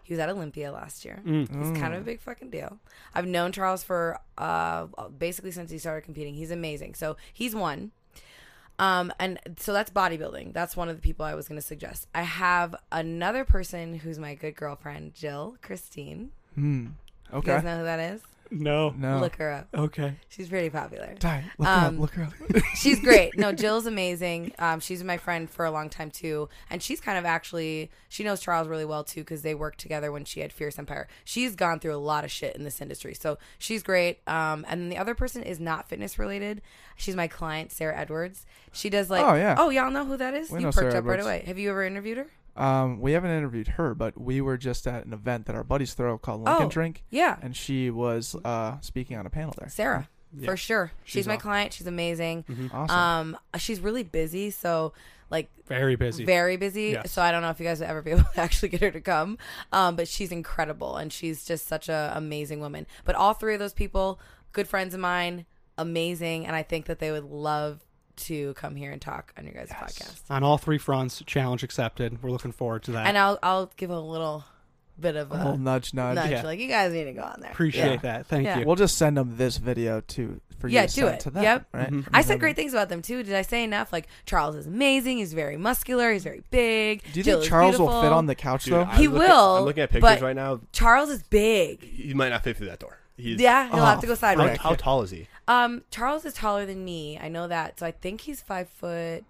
He was at Olympia last year. Mm. He's kind of Mm. a big fucking deal. I've known Charles for uh, basically since he started competing. He's amazing. So he's one. Um, and so that's bodybuilding. That's one of the people I was going to suggest. I have another person who's my good girlfriend, Jill Christine. Hmm. You Okay. guys know who that is? No. No. Look her up. Okay. She's pretty popular. Ty, look her up. Um, Look her up. She's great. No, Jill's amazing. Um, she's my friend for a long time too, and she's kind of actually she knows Charles really well too because they worked together when she had Fierce Empire. She's gone through a lot of shit in this industry, so she's great. Um, and then the other person is not fitness related. She's my client, Sarah Edwards. She does like Oh, yeah. oh y'all know who that is. We you know perked Sarah up right away. Have you ever interviewed her? Um, we haven't interviewed her, but we were just at an event that our buddies throw called Lincoln Oh. Drink, Yeah, and she was uh speaking on a panel there. Sarah Yeah. for sure. She's, She's my awesome. client. She's amazing. Awesome. Um, she's really busy, so like Very busy. very busy. Yes. So I don't know if you guys will ever be able to actually get her to come. Um, but she's incredible and she's just such an amazing woman. But all three of those people, good friends of mine, amazing, and I think that they would love to come here and talk on your guys' podcast. On all three fronts, challenge accepted. We're looking forward to that. And I'll I'll give a little bit of a a little nudge, nudge. nudge, yeah. like you guys need to go on there. Appreciate Yeah. that. Thank Yeah. you. We'll just send them this video to for you Yeah, to do send it. to them. Yep. Right. Mhm. I said great things about them too. Did I say enough? Like Charles is amazing. He's very muscular. He's very big. Do you Jill think is Charles will fit on the couch Dude, though? I'm He looking- will, I'm looking at pictures right now. Charles is big. He might not fit through that door. He's, Yeah, he'll Oh, have to go How, sideways. how tall is he? Um, Charles is taller than me. I know that. So I think he's five foot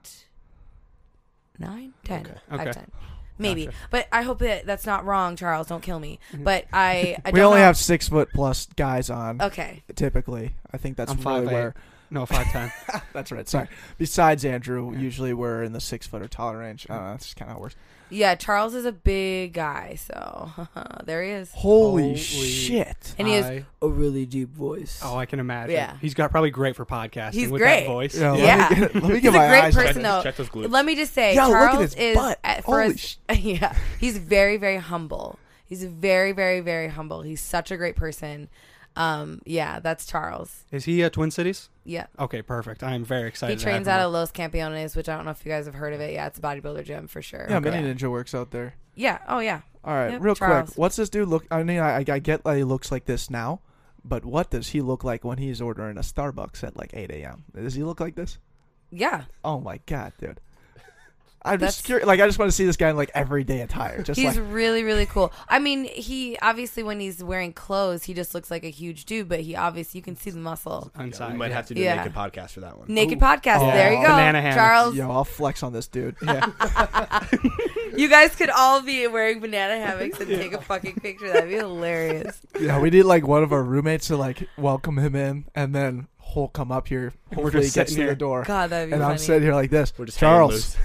nine, ten, Okay. five Okay. ten, maybe. Gotcha. But I hope that that's not wrong, Charles. Don't kill me. But I, I we don't only know. have six foot plus guys on. Okay, Typically, I think that's I'm really 5'8". where. No, five ten. That's right. Sorry. Besides Andrew, usually we're in the six foot or taller range. I uh, don't know. That's kind of how it works. yeah. Charles is a big guy, so there he is, Holy, Holy- shit! and he has I- a really deep voice. oh, I can imagine. Yeah. He's got probably great for podcasting He's with great. that voice. Yeah, Yeah. Let me get, let me He's get a great eyes. person, check, though. check those glutes. Let me just say, Yeah, look at Charles his is butt. at for Holy as- sh- yeah, he's very, very humble. He's very, very, very humble. He's such a great person. Um, yeah, that's Charles. Is he at Twin Cities? Yeah. Okay, perfect. I am very excited. He to trains have out of Los Campeones, which I don't know if you guys have heard of it. Yeah, it's a bodybuilder gym for sure. Yeah, Mini yeah. Ninja works out there. Yeah. Oh yeah. All right, Yep, real Charles. quick. What's this dude look? I mean, I, I get that he looks like this now, but what does he look like when he's ordering a Starbucks at like 8 a.m.? Does he look like this? Yeah. Oh my god, dude! I'm That's- just curious. Like, I just want to see this guy in like everyday attire. Just he's like, really, really cool. I mean, he obviously when he's wearing clothes, he just looks like a huge dude, but he obviously you can see the muscle. Yeah, inside. we might have to do Yeah. a naked podcast for that one. Naked Ooh. podcast. Oh. There you go, Banana hammocks. Charles. yo, I'll flex on this dude. Yeah. You guys could all be wearing banana hammocks and take a fucking picture. That'd be hilarious. yeah, we need like one of our roommates to like welcome him in, and then he'll come up here. And we're Hopefully, he just gets sitting to the here. door, God, that'd be and funny. I'm sitting here like this. We're just hanging Charles, loose.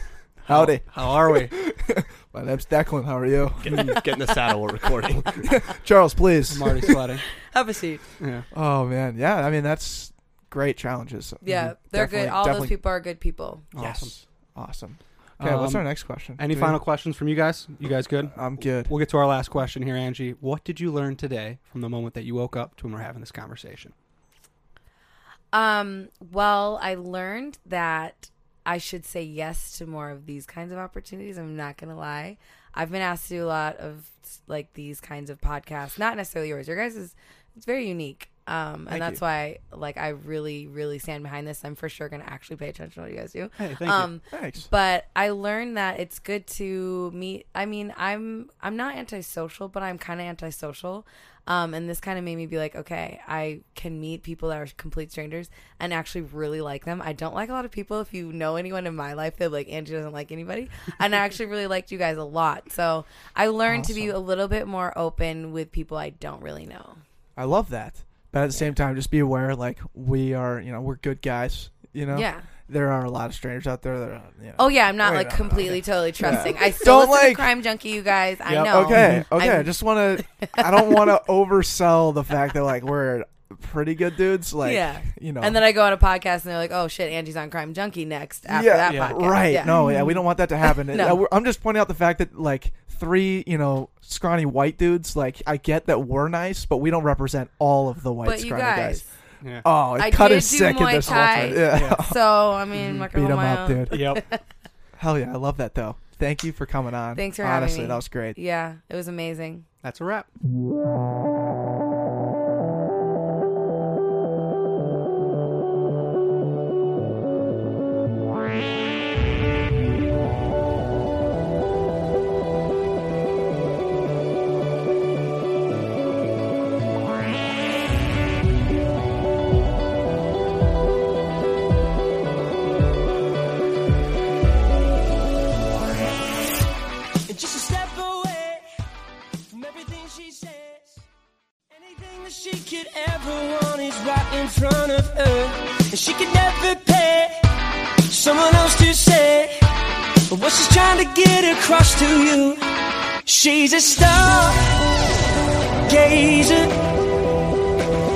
Howdy. How are we? My name's Declan. How are you? Get, get in the saddle. We're recording. Charles, please. I'm already sweating. Have a seat. Yeah. Oh man, yeah. I mean, that's great challenges. Yeah, they're Definitely- good. All definitely- those people are good people. Awesome. Yes. Awesome. Okay, what's Um, our next question? Any Do we- final questions from you guys? You guys good? I'm good. We'll get to our last question here, Angie. What did you learn today from the moment that you woke up to when we're having this conversation? Um, well, I learned that I should say yes to more of these kinds of opportunities. I'm not gonna lie. I've been asked to do a lot of like these kinds of podcasts. Not necessarily yours. Your guys is it's very unique. Um, and Thank that's you. why, like, I really, really stand behind this. I'm for sure going to actually pay attention to what you guys do. Hey, thank um, Thanks. But I learned that it's good to meet. I mean, I'm I'm not antisocial, but I'm kind of antisocial. Um, and this kind of made me be like, okay, I can meet people that are complete strangers and actually really like them. I don't like a lot of people. If you know anyone in my life, they're like, Angie doesn't like anybody. And I actually really liked you guys a lot. So I learned to be a little bit more open with people I don't really know. I love that. But at the same time, just be aware, like we are, you know, we're good guys. You know, Yeah. There are a lot of strangers out there that are. You know, Oh yeah, I'm not like completely totally trusting. Yeah. I still Don't like- Crime Junkie, you guys. I know. Okay. Okay. I I'm- just want to. I don't want to oversell the fact that like we're pretty good dudes. Like, Yeah. you know. And then I go on a podcast and they're like, "Oh shit, Angie's on Crime Junkie next." After yeah, that yeah. podcast, right. Yeah. No, yeah, we don't want that to happen. No. I'm just pointing out the fact that like three, you know, scrawny white dudes. Like, I get that we're nice, but we don't represent all of the white But you scrawny guys, Yeah. Oh, I cut did is sick in Muay this Thai. Yeah. Yeah. so I mean, mm-hmm. I'm not Beat gonna him up, own. dude. Yep. Hell yeah, I love that though. Thank you for coming on. Thanks for having me. Honestly, that was great. Yeah, it was amazing. That's a wrap. She could ever want is right in front of her. And she could never pay someone else to say what she's trying to get across to you. She's a star gazer.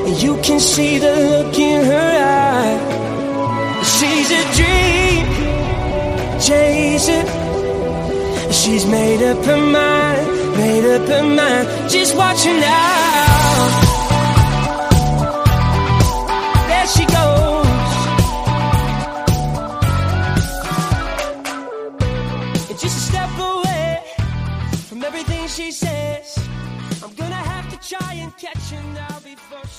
And you can see the look in her eye. She's a dream chaser. She's made up her mind, made up her mind. Just watch her now. From everything she says, I'm gonna have to try and catch her now before.